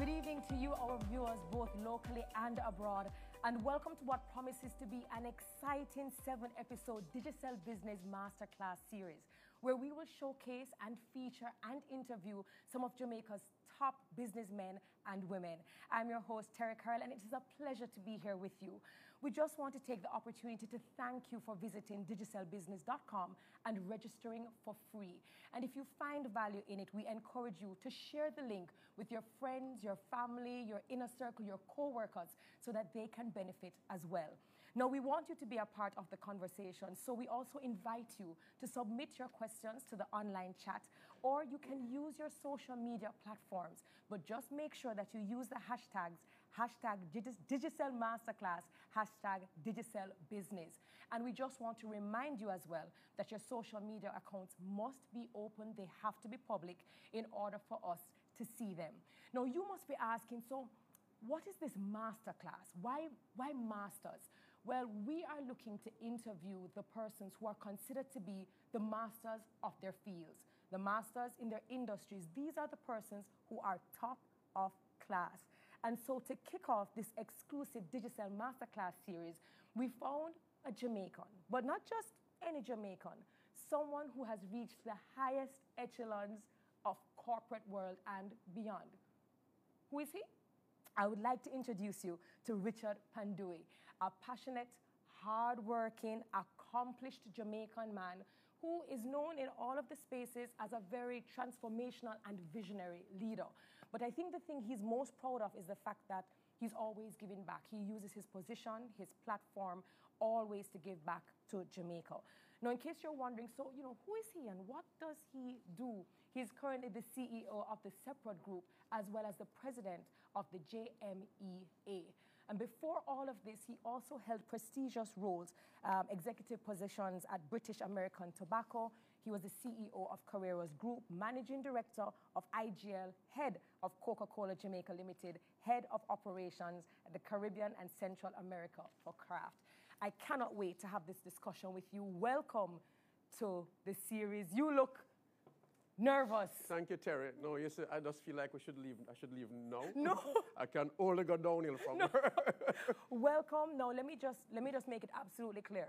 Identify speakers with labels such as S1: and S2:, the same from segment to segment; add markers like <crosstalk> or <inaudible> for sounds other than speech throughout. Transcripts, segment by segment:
S1: morning to you, our viewers, both locally and abroad, and welcome to what promises to be an exciting seven episode Digicel Business Masterclass series, where we will showcase and feature and interview some of Jamaica's top businessmen and women. I'm your host, Terry Carroll, and it is a pleasure to be here with you. We just want to take the opportunity to thank you for visiting digicelbusiness.com and registering for free. And if you find value in it, we encourage you to share the link with your friends, your family, your inner circle, your co-workers, so that they can benefit as well. Now, we want you to be a part of the conversation, so we also invite you to submit your questions to the online chat, or you can use your social media platforms, but just make sure that you use the hashtags, hashtag Digicel Masterclass, hashtag Digicel Business. And we just want to remind you as well that your social media accounts must be open, they have to be public in order for us to see them. Now, you must be asking, so what is this masterclass? Why, why masters? Well, we are looking to interview the persons who are considered to be the masters of their fields, the masters in their industries. These are the persons who are top of class. And so to kick off this exclusive Digicel Masterclass series, we found a Jamaican, but not just any Jamaican, someone who has reached the highest echelons of corporate world and beyond. Who is he? I would like to introduce you to Richard Pandohie, a passionate, hardworking, accomplished Jamaican man who is known in all of the spaces as a very transformational and visionary leader. But I think the thing he's most proud of is the fact that he's always giving back. He uses his position, his platform, always to give back to Jamaica. Now, in case you're wondering, so, you know, who is he and what does he do? He's currently the CEO of the Seprod Group as well as the president of the JMEA. And before all of this, he also held prestigious roles, um, executive positions at British American Tobacco. He was the CEO of Carreras Group, managing director of IGL, head of Coca-Cola Jamaica Limited, head of operations at the Caribbean and Central America for Kraft. I cannot wait to have this discussion with you. Welcome to the series. You look nervous.
S2: Thank you, Terry. No, you see, I just feel like we should leave. I should leave now.
S1: No. <laughs>
S2: I can only go downhill from
S1: No.
S2: here. <laughs>
S1: Welcome. Now let me just let me just make it absolutely clear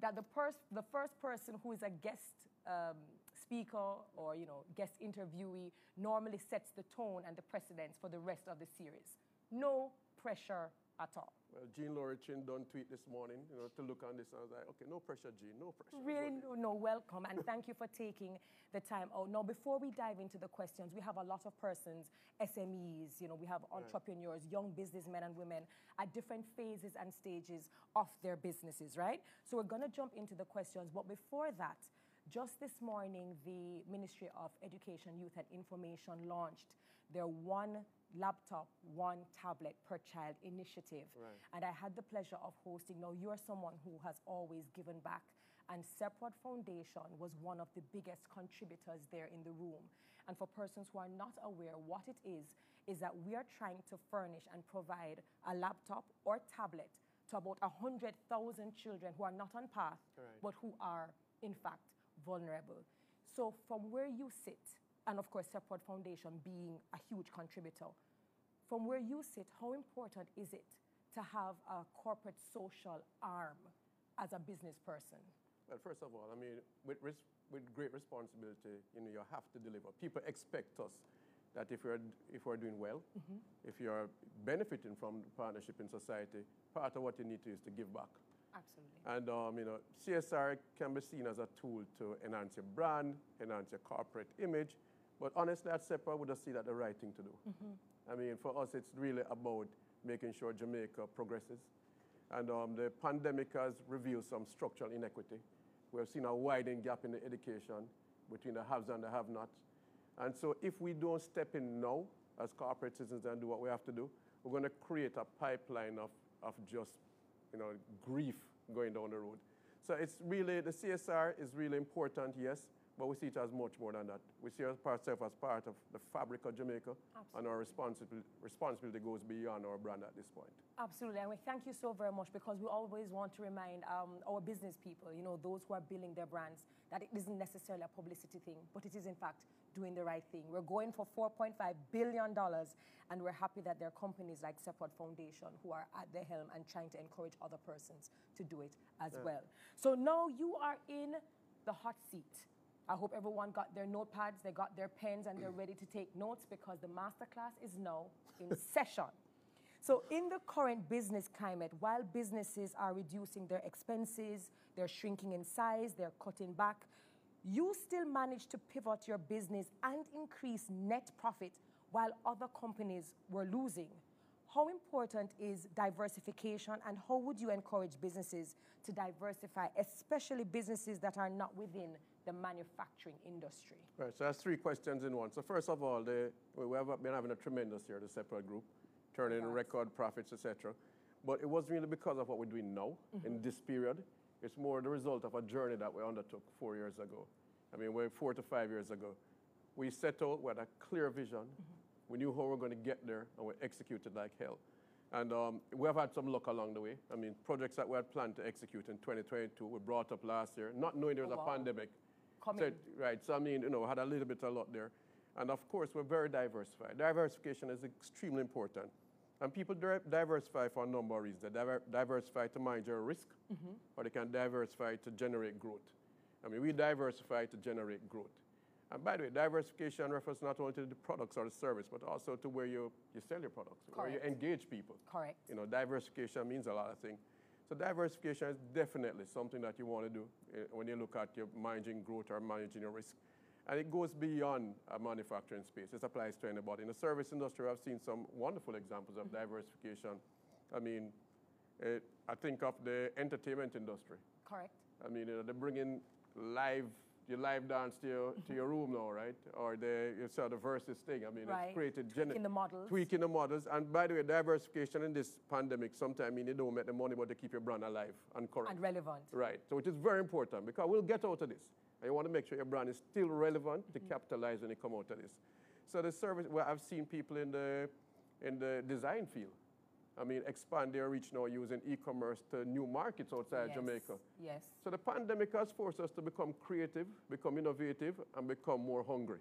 S1: that the first the first person who is a guest um, speaker or you know guest interviewee normally sets the tone and the precedence for the rest of the series. No pressure at all.
S2: Well, Jean Laurichin done tweet this morning, you know, to look on this. I was like, okay, no pressure, Jean, no pressure.
S1: Really, no, no, welcome, and thank you for taking the time out. Now, before we dive into the questions, we have a lot of persons, SMEs, you know, we have entrepreneurs, young businessmen and women at different phases and stages of their businesses, right? So we're gonna jump into the questions, but before that, just this morning, the Ministry of Education, Youth and Information launched their one laptop, one tablet per child initiative.
S2: Right.
S1: And I had the pleasure of hosting. Now, you're someone who has always given back, and Seprod Foundation was one of the biggest contributors there in the room. And for persons who are not aware, what it is, is that we are trying to furnish and provide a laptop or tablet to about 100,000 children who are not on path,
S2: Right.
S1: but who are, in fact, vulnerable. So, from where you sit, and of course, Seprod Foundation being a huge contributor, from where you sit, how important is it to have a corporate social arm as a business person?
S2: Well, first of all, I mean, with, res- with great responsibility, you know, you have to deliver. People expect us that if we're, if we're doing well,
S1: Mm-hmm.
S2: if you're benefiting from the partnership in society, part of what you need to is to give back.
S1: Absolutely.
S2: And um, you know, CSR can be seen as a tool to enhance your brand, enhance your corporate image. But honestly, at Seprod, we just see that the right thing to do. I mean, for us, it's really about making sure Jamaica progresses. And um, the pandemic has revealed some structural inequity. We've seen a widening gap in the education between the haves and the have-nots. And so if we don't step in now as corporate citizens and do what we have to do, we're going to create a pipeline of, of just you know, grief going down the road. So it's really, the CSR is really important, yes, but we see it as much more than that. We see ourselves as part of the fabric of Jamaica,
S1: Absolutely.
S2: and our responsibility, responsibility goes beyond our brand at this point.
S1: Absolutely, and we thank you so very much because we always want to remind um, our business people, you know, those who are building their brands, that it isn't necessarily a publicity thing, but it is in fact doing the right thing. We're going for $4.5 billion, and we're happy that there are companies like Seprod Foundation who are at the helm and trying to encourage other persons to do it as well. So now you are in the hot seat. I hope everyone got their notepads, they got their pens, and they're ready to take notes because the masterclass is now in <laughs> session. So, in the current business climate, while businesses are reducing their expenses, they're shrinking in size, they're cutting back, you still manage to pivot your business and increase net profit while other companies were losing. How important is diversification and how would you encourage businesses to diversify, especially businesses that are not within the manufacturing industry?
S2: Right, so that's three questions in one. So first of all, the, we have been having a tremendous year, the Seprod Group, turning in record profits, etc. But it wasn't really because of what we're doing now in this period. It's more the result of a journey that we undertook four years ago. I mean, we're four to five years ago. We set out with a clear vision. We knew how we were going to get there, and we executed like hell. And um, we have had some luck along the way. I mean, projects that we had planned to execute in 2022 were brought up last year, not knowing there was
S1: Oh,
S2: a
S1: wow.
S2: pandemic. So, right, so I mean, you know, had a little bit of luck there. And of course, we're very diversified. Diversification is extremely important. And people diversify for a number of reasons. They diver- diversify to manage their risk, mm-hmm. or they can diversify to generate growth. I mean, we diversify to generate growth. And by the way, diversification refers not only to the products or the service, but also to where you, you sell your products, where you engage people.
S1: Correct.
S2: You know, diversification means a lot of things. So diversification is definitely something that you want to do eh, when you look at your managing growth or managing your risk. And it goes beyond a manufacturing space. It applies to anybody. In the service industry, I've seen some wonderful examples of diversification. I mean, eh, I think of the entertainment industry.
S1: Correct.
S2: I mean, you know, they bring in live, your live dance to your, to your room now, right? Or the you saw the versus thing. I mean,
S1: Right.
S2: it's created
S1: Tweaking the models.
S2: Tweaking the models. And by the way, diversification in this pandemic, sometimes I mean, you don't make the money, but they keep your brand alive and current.
S1: And relevant.
S2: Right. So it is very important because we'll get out of this. And you want to make sure your brand is still relevant to mm-hmm. capitalize when you come out of this. So the service, well, I've seen people in the, in the design field. I mean, expand their reach now using e-commerce to new markets outside
S1: yes.
S2: Jamaica.
S1: Yes.
S2: So the pandemic has forced us to become creative, become innovative, and become more hungry.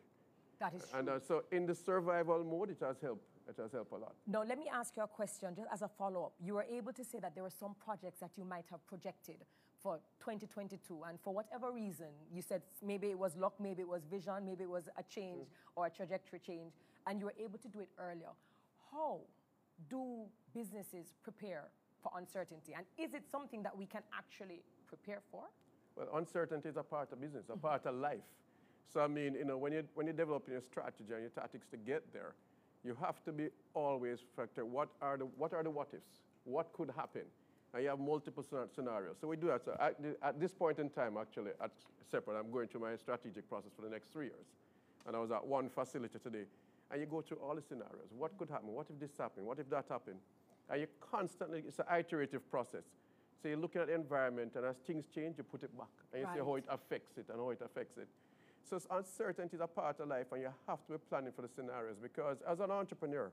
S1: That is true.
S2: And uh, so in the survival mode, it has helped. It has helped a lot.
S1: Now, let me ask you a question just as a follow up. You were able to say that there were some projects that you might have projected for 2022, and for whatever reason, you said maybe it was luck, maybe it was vision, maybe it was a change or a trajectory change, and you were able to do it earlier. How do businesses prepare for uncertainty? And is it something that we can actually prepare for?
S2: Well, uncertainty is a part of business, a part of life. So I mean, you know, when you when you're developing your strategy and your tactics to get there, you have to be always factor what are the what are the what ifs, what could happen, and you have multiple scenarios. So we do that. So at, at this point in time, actually, at Seprod, I'm going through my strategic process for the next three years, and I was at one facility today, and you go through all the scenarios. What could happen? What if this happened? What if that happened? And you constantly, it's an iterative process. So you're looking at the environment, and as things change, you put it back, and you see how it affects it and how it affects it. So uncertainty is a part of life, and you have to be planning for the scenarios because as an entrepreneur,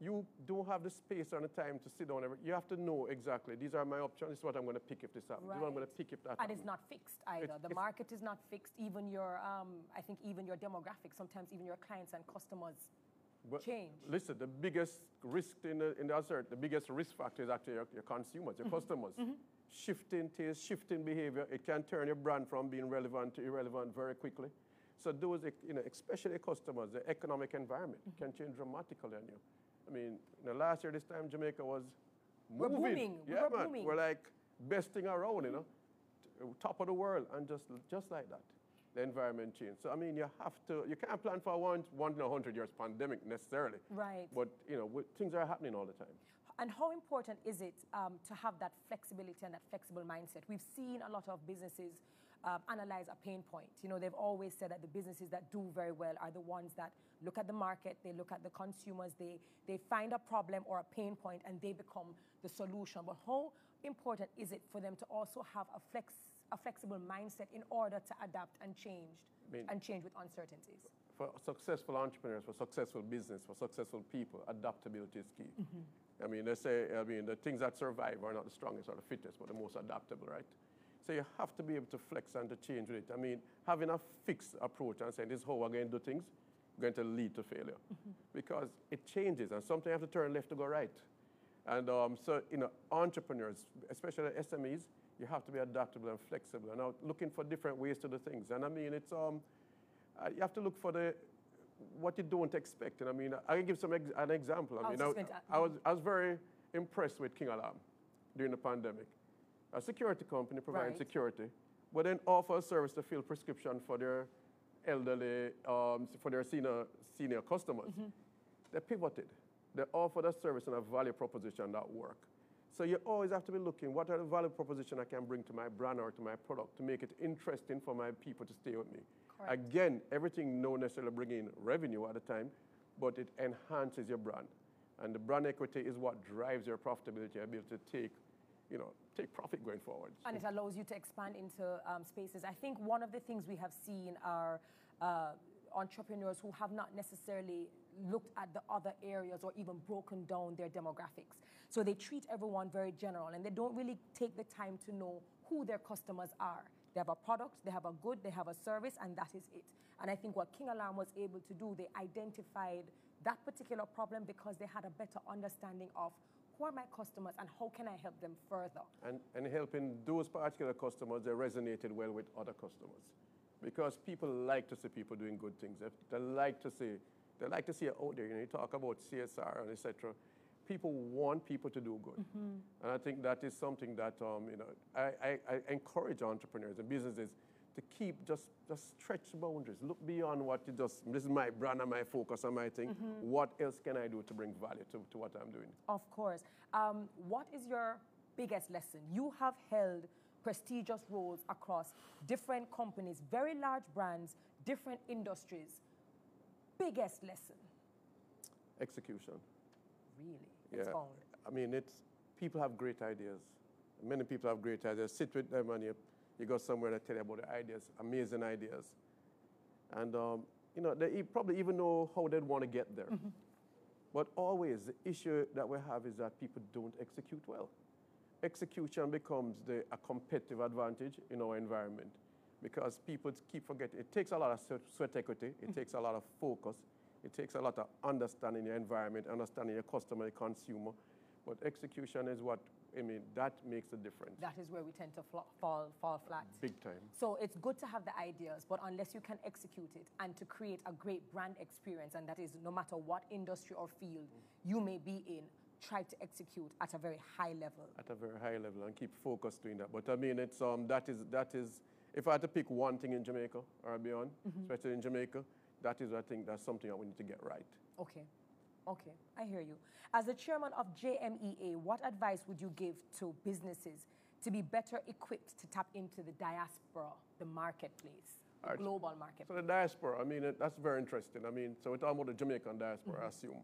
S2: you don't have the space or the time to sit down. Every, you have to know exactly these are my options. This is what I'm going to pick if this happens. This is what I'm going to
S1: Right.
S2: pick if that
S1: And it's not fixed either.
S2: It's-
S1: the
S2: it's-
S1: market is not fixed. Even your, um, I think, even your demographics, sometimes even your clients and customers
S2: But
S1: change.
S2: Listen, the biggest risk in the, in the uncertainty, the biggest risk factor is actually your, your consumers, your mm-hmm. customers. Mm-hmm. Shifting taste, shifting behavior, it can turn your brand from being relevant to irrelevant very quickly. So those, you know, especially customers, the economic environment mm-hmm. can change dramatically on you. I mean, you know, last year this time Jamaica was moving.
S1: We're
S2: moving.
S1: booming.
S2: Yeah,
S1: were
S2: man.
S1: booming.
S2: We're like besting around, you know, top of the world, and just just like that, the environment changed. So I mean, you have to, you can't plan for one one in a hundred years pandemic necessarily.
S1: Right.
S2: But you know, things are happening all the time.
S1: And how important is it um, to have that flexibility and that flexible mindset? We've seen a lot of businesses um, analyze a pain point. You know, they've always said that the businesses that do very well are the ones that look at the market, they look at the consumers, they, they find a problem or a pain point and they become the solution. But how important is it for them to also have a flex, a flexible mindset in order to adapt and change
S2: I mean-
S1: and change with uncertainties.
S2: for successful entrepreneurs, for successful business, for successful people, adaptability is key. I mean, they say, I mean, the things that survive are not the strongest or the fittest, but the most adaptable, right? So you have to be able to flex and to change with it. I mean, having a fixed approach and saying, this is how we're going to do things, going to lead to failure. Because it changes, and sometimes you have to turn left to go right. And um, so, you know, entrepreneurs, especially SMEs, you have to be adaptable and flexible and out looking for different ways to do things. And I mean, it's, um, uh, you have to look for the, what you don't expect. And I mean, I can give some ex- an example.
S1: I
S2: I mean,
S1: going to-
S2: I, was, I was very impressed with King Alarm during the pandemic. A security company providing
S1: Right.
S2: security, but then offer a service to fill prescription for their elderly, um, for their senior, senior customers. They pivoted. They offered a service and a value proposition that work. So you always have to be looking, what are the value proposition I can bring to my brand or to my product to make it interesting for my people to stay with me.
S1: Correct.
S2: Again, everything no necessarily bring in revenue at the time, but it enhances your brand. And the brand equity is what drives your profitability, ability to take, you know, take profit going forward.
S1: And it allows you to expand into um, spaces. I think one of the things we have seen are uh, entrepreneurs who have not necessarily looked at the other areas or even broken down their demographics. So they treat everyone very general and they don't really take the time to know who their customers are. They have a product, they have a good, they have a service, and that is it. And I think what King Alarm was able to do, they identified that particular problem because they had a better understanding of who are my customers and how can I help them further.
S2: and, and helping those particular customers that resonated well with other customers. Because people like to see people doing good things. They, like to see, they like to see it out there. You know, you talk about CSR and etc. People want people to do good. And I think that is something that, um, you know, I, I, I encourage entrepreneurs and businesses to keep just, just stretch boundaries. Look beyond what you just, this is my brand and my focus and my thing. What else can I do to bring value to, to what I'm doing?
S1: Of course. Um, what is your biggest lesson? You have held prestigious roles across different companies, very large brands, different industries. Biggest lesson,
S2: Execution.
S1: really?
S2: Yeah.
S1: Expound.
S2: I mean, it's people have great ideas. Many people have great ideas. Sit with them and you, you go somewhere to tell you about the ideas, amazing ideas. And, um, you know, they probably even know how they'd want to get there. But always, the issue that we have is that people don't execute well. Execution becomes the, a competitive advantage in our environment because people keep forgetting. It takes a lot of sweat, equity, it takes a lot of focus, it takes a lot of understanding your environment, understanding your customer, your consumer. But execution is what, I mean, that makes a difference.
S1: That is where we tend to fall, fall flat.
S2: Big time.
S1: So it's good to have the ideas, but unless you can execute it and to create a great brand experience, and that is no matter what industry or field you may be in, try to execute at a very high level.
S2: At a very high level and keep focused doing that. But I mean, it's, um, that, is, that is, if I had to pick one thing in Jamaica or beyond, especially in Jamaica, that is, I think, that's something that we need to get right.
S1: Okay. Okay, I hear you. As the chairman of JMEA, what advice would you give to businesses to be better equipped to tap into the diaspora, the marketplace, the
S2: Alright.
S1: global marketplace?
S2: So the diaspora, I mean, it, that's very interesting. I mean, so we're talking about the Jamaican diaspora, I mm-hmm. assume.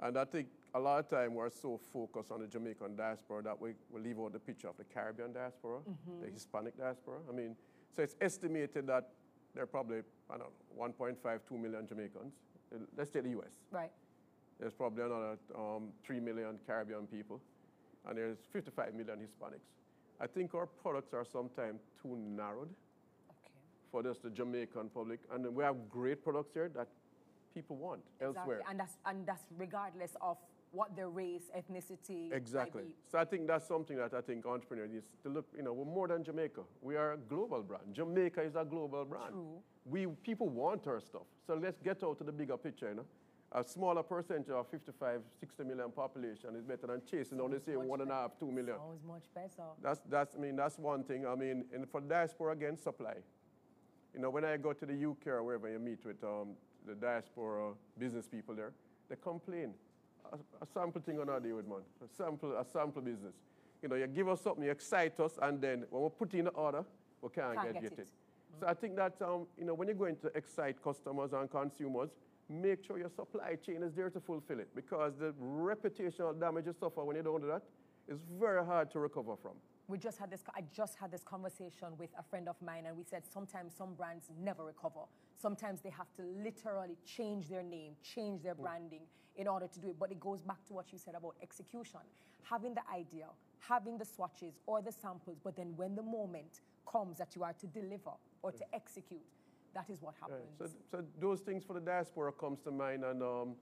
S2: And I think a lot of time we're so focused on the Jamaican diaspora that we, we leave out the picture of the Caribbean diaspora, mm-hmm. the Hispanic diaspora. I mean, so it's estimated that there are probably, I don't know, 1.5, 2 million Jamaicans. Let's take the US.
S1: Right.
S2: There's probably another um, 3 million Caribbean people, and there's 55 million Hispanics. I think our products are sometimes too narrowed
S1: Okay.
S2: for just the Jamaican public. And we have great products here that people want elsewhere.
S1: And that's and that's regardless of what their race, ethnicity.
S2: Exactly. So I think that's something that I think entrepreneurs need to look, you know, we're more than Jamaica. We are a global brand. Jamaica is a global brand.
S1: True.
S2: We, people want our stuff. So let's get out to the bigger picture, you know. A smaller percentage of 55, 60 million population is better than chasing only say one and a
S1: better.
S2: two million.
S1: Sounds much better.
S2: That's, that's, I mean, that's one thing. I mean, and for diaspora, again, supply. You know, when I go to the UK or wherever you meet with um, the diaspora business people there, they complain. A, a sample thing on our deal with, man. A sample, a sample business. You know, you give us something, you excite us, and then when we put in the order, we can't,
S1: Can't
S2: get,
S1: get
S2: get
S1: it.
S2: it. So I think that, um, you know, when you're going to excite customers and consumers, make sure your supply chain is there to fulfill it because the reputational damage you suffer when you don't do that is very hard to recover from.
S1: we just had this i just had this conversation with a friend of mine and we said sometimes some brands never recover. Sometimes they have to literally change their name change their hmm. branding in order to do it. But it goes back to what you said about execution. Having the idea having the swatches or the samples but then when the moment comes that you are to deliver or to hmm. execute that is what happens
S2: Right. So, so those things for the diaspora comes to mind. And um,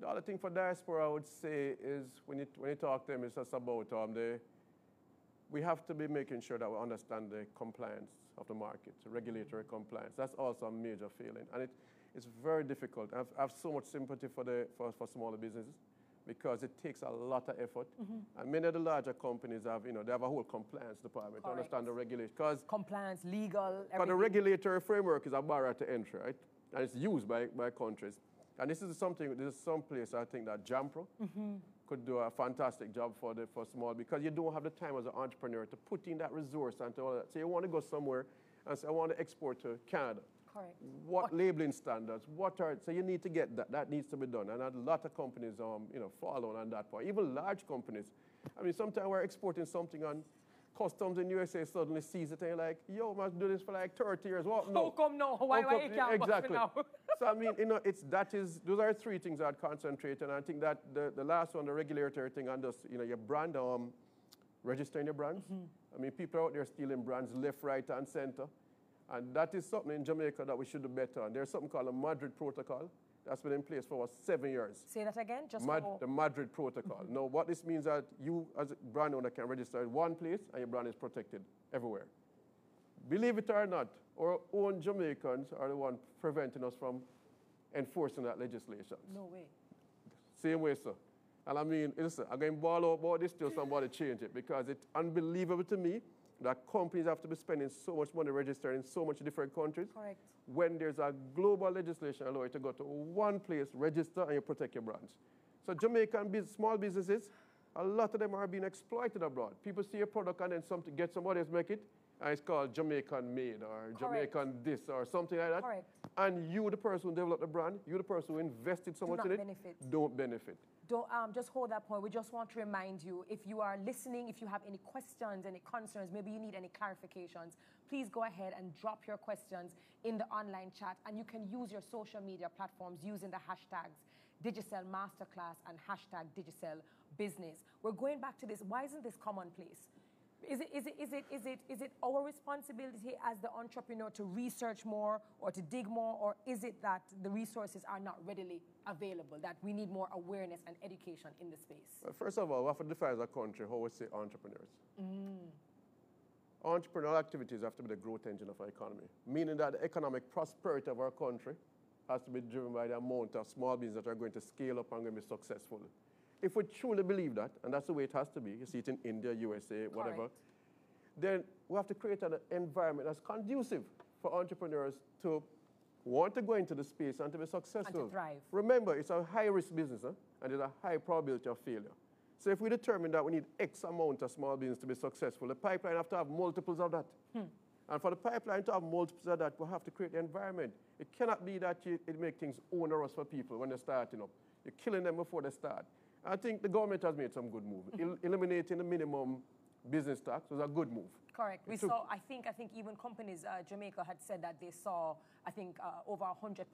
S2: the other thing for diaspora, I would say, is when you, when you talk to them, it's just about um, the, we have to be making sure that we understand the compliance of the market, regulatory compliance. That's also a major failing. And it, it's very difficult. I've, I have so much sympathy for, the, for, for smaller businesses because it takes a lot of effort. Mm-hmm. And many of the larger companies have, you know, they have a whole compliance department to understand the regulation. Because
S1: compliance legal
S2: but the regulatory framework is a barrier to entry, right? And it's used by, by countries. And this is something, this is some place I think that Jampro mm-hmm. could do a fantastic job for the for small because you don't have the time as an entrepreneur to put in that resource and to all that. So you want to go somewhere and say, I want to export to Canada.
S1: Correct
S2: What, labeling standards? What are so you need to get that? That needs to be done, and a lot of companies, um, you know, follow on that part. Even large companies. I mean, sometimes we're exporting something and customs in USA suddenly sees it and you're like, yo, must do this for like 30 years. What?
S1: How
S2: No.
S1: come no? Why, why you can't
S2: exactly.
S1: now? <laughs>
S2: so I mean, you know, it's that is those are three things I'd concentrate, and I think that the, the last one, the regulatory thing, and just you know your brand, um, registering your brands.
S1: Mm-hmm.
S2: I mean, people are out there stealing brands left, right, and center, and that is something in Jamaica that we should do better. And there's something called the Madrid Protocol that's been in place for about seven years.
S1: Say that again, just
S2: Mad-
S1: for
S2: the Madrid Protocol.
S1: Mm-hmm.
S2: Now, what this means that you, as a brand owner, can register in one place and your brand is protected everywhere. Believe it or not, our own Jamaicans are the one preventing us from enforcing that legislation.
S1: no way.
S2: Same way, sir. And I mean, listen, I'm going to ball out about this till somebody change it because it's unbelievable to me that companies have to be spending so much money registering in so much different countries
S1: Correct.
S2: when there's a global legislation allowing you to go to one place, register, and you protect your brands. So Jamaican small businesses, a lot of them are being exploited abroad. People see a product and then something, get somebody else make it, and it's called Jamaican made or
S1: Correct.
S2: Jamaican this or something like that.
S1: Correct.
S2: And you, the person who developed the brand, you, the person who invested so
S1: Do
S2: much in it, don't benefit.
S1: Don't, um, just hold that point. We just want to remind you if you are listening, if you have any questions, any concerns, maybe you need any clarifications, please go ahead and drop your questions in the online chat. And you can use your social media platforms using the hashtags Digicel Masterclass and hashtag Digicel Business. We're going back to this. Why isn't this commonplace? Is it, is, it, is, it, is, it, is it our responsibility as the entrepreneur to research more or to dig more, or is it that the resources are not readily available, that we need more awareness and education in the space?
S2: Well, First of all, we have to define as a country how we say entrepreneurs.
S1: Mm.
S2: Entrepreneurial activities have to be the growth engine of our economy, meaning that the economic prosperity of our country has to be driven by the amount of small businesses that are going to scale up and going to be successful. If we truly believe that, and that's the way it has to be, you see it in India, USA, whatever,
S1: Correct.
S2: then we have to create an environment that's conducive for entrepreneurs to want to go into the space and to be successful.
S1: To thrive.
S2: Remember, it's a high risk business, huh? and there's a high probability of failure. So if we determine that we need X amount of small business to be successful, the pipeline have to have multiples of that. Hmm. And for the pipeline to have multiples of that, we have to create the environment. It cannot be that you, it make things onerous for people when they're starting up. You're killing them before they start. I think the government has made some good move. <laughs> El- eliminating the minimum business tax was a good move.
S1: Correct. We
S2: took-
S1: saw, I think, I think even companies, uh, Jamaica had said that they saw, I think, uh, over a 100%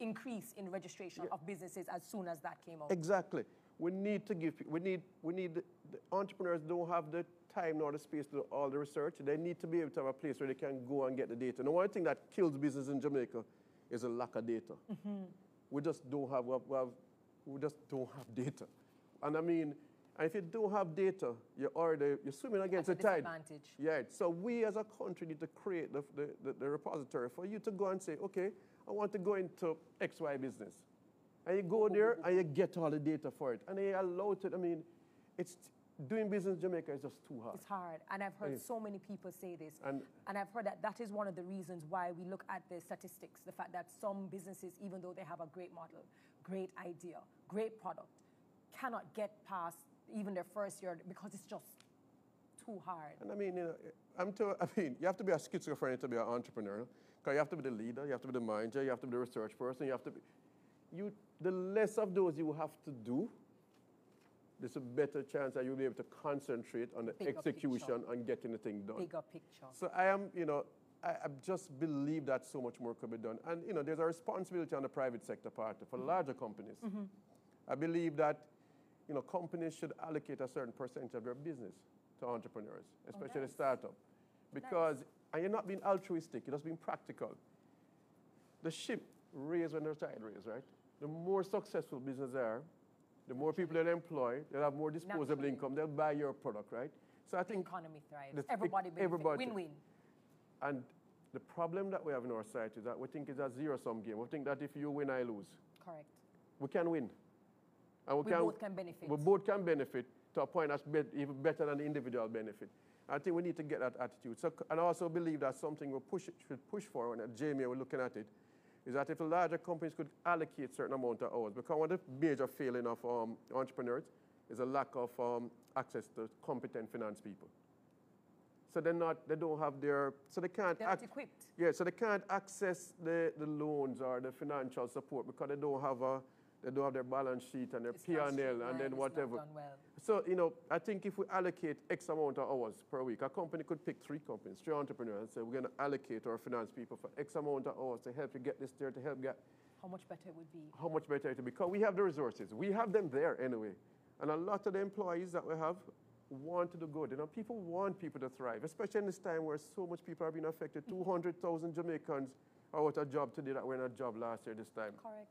S1: increase in registration of businesses as soon as that came out.
S2: Exactly. We need to give, we need, we need, the, the entrepreneurs don't have the time nor the space to do all the research. They need to be able to have a place where they can go and get the data. And the one thing that kills business in Jamaica is a lack of data. We just don't have, we have, we have- we just don't have data. And I mean, if you don't have data, you're already, you're swimming against
S1: At
S2: the tide.
S1: disadvantage.
S2: Yeah, so we as a country need to create the, the, the, the repository for you to go and say, okay, I want to go into XY business. And you go there and you get all the data for it. And they allow it, I mean, it's doing business in Jamaica is just too hard.
S1: It's hard. And I've heard
S2: Yes.
S1: so many people say this.
S2: And-
S1: and I've heard that that is one of the reasons why we look at the statistics the fact that some businesses, even though they have a great model, great idea, great product, cannot get past even their first year because it's just too hard.
S2: And I mean, you know, I'm too, I mean, you have to be a schizophrenic to be an entrepreneur. Because you have to be the leader, you have to be the manager, you have to be the research person, you have to be, you, the less of those you have to do, there's a better chance that you'll be able to concentrate on the
S1: Bigger
S2: execution
S1: picture.
S2: and getting the thing done.
S1: Bigger picture.
S2: So I am, you know, I, I just believe that so much more could be done. And, you know, there's a responsibility on the private sector part for the larger companies. Mm-hmm. I believe that, you know, companies should allocate a certain percentage of their business to entrepreneurs, oh, especially
S1: nice.
S2: the startup. Because, and you're not being altruistic, you're just being practical. The ship raise when the tide raise, right? The more successful business are, the more people they'll employ, they'll have more disposable
S1: Naturally.
S2: income, they'll buy your product, right? So I
S1: The
S2: think
S1: economy thrives.
S2: the-
S1: Everybody benefits.
S2: everybody.
S1: Win-win.
S2: and the problem that we have in our society is that we think it's a zero-sum game. We think that if you win, I lose.
S1: Correct.
S2: We can win. And
S1: We both can benefit.
S2: We both can benefit to a point that's bet- even better than the individual benefit. I think we need to get that attitude. So, and I also believe that something we push, should push for, and at Jamie, we're looking at it, is that if the larger companies could allocate certain amount of hours, because one of the major failing of um, entrepreneurs is a lack of um, access to competent finance people. So they're not, they don't have their, so they can't
S1: They're not equipped.
S2: yeah, so they can't access the, the loans or the financial support because they don't have a, they don't have their balance sheet and their P&L and then whatever.
S1: well.
S2: So, you know, I think if we allocate X amount of hours per week, a company could pick three companies, three entrepreneurs, and say, we're going to allocate our finance people for X amount of hours to help you get this there, to help get
S1: How much better it would be.
S2: how much better it would be. Because we have the resources. We have them there anyway. And a lot of the employees that we have want to do good. You know, people want people to thrive, especially in this time where so much people are being affected. Mm. 200,000 Jamaicans are out of job today that were in a job last year this time.
S1: Correct.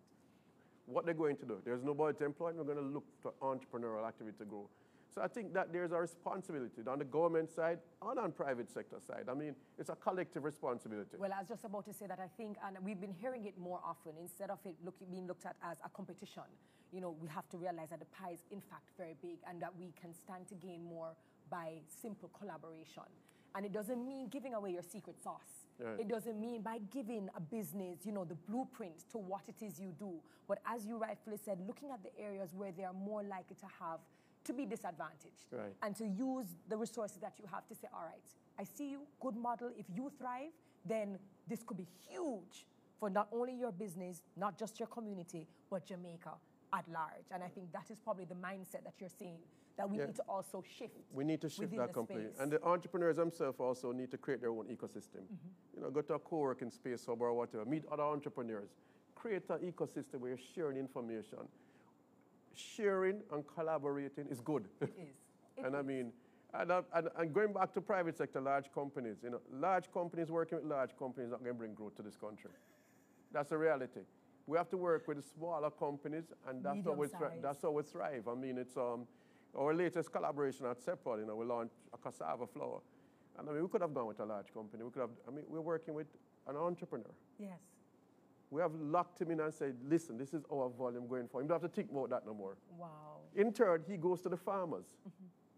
S2: What they're going to do? There's nobody to employ, and we're going to look for entrepreneurial activity to grow. So I think that there's a responsibility on the government side and on private sector side. I mean, it's a collective responsibility.
S1: Well, I was just about to say that I think, and we've been hearing it more often, instead of it look, being looked at as a competition, you know, we have to realize that the pie is in fact very big and that we can stand to gain more by simple collaboration. And it doesn't mean giving away your secret sauce.
S2: Right.
S1: It doesn't mean by giving a business, you know, the blueprint to what it is you do. But as you rightfully said, looking at the areas where they are more likely to have to be disadvantaged
S2: Right.
S1: and to use the resources that you have to say, all right, I see you, good model. If you thrive, then this could be huge for not only your business, not just your community, but Jamaica at large. And I think that is probably the mindset that you're seeing that we
S2: Yeah.
S1: need to also shift.
S2: We need to shift that completely.
S1: space.
S2: And the entrepreneurs themselves also need to create their own ecosystem.
S1: Mm-hmm.
S2: You know, go to a co-working space hub or whatever, meet other entrepreneurs, create an ecosystem where you're sharing information. Sharing and collaborating is good.
S1: It is. <laughs> It
S2: and I mean, and, and, and going back to private sector, large companies, you know, large companies working with large companies not going to bring growth to this country. That's the reality. We have to work with smaller companies, and that's how we thri- that's how we thrive. I mean, it's um, our latest collaboration at Seprod. You know, we launched a cassava flour, and I mean, we could have gone with a large company. We could have. I mean, we're working with an entrepreneur.
S1: yes.
S2: We have locked him in and said, "Listen, this is our volume going for." Him don't have to think about that no more.
S1: Wow.
S2: In turn, he goes to the farmers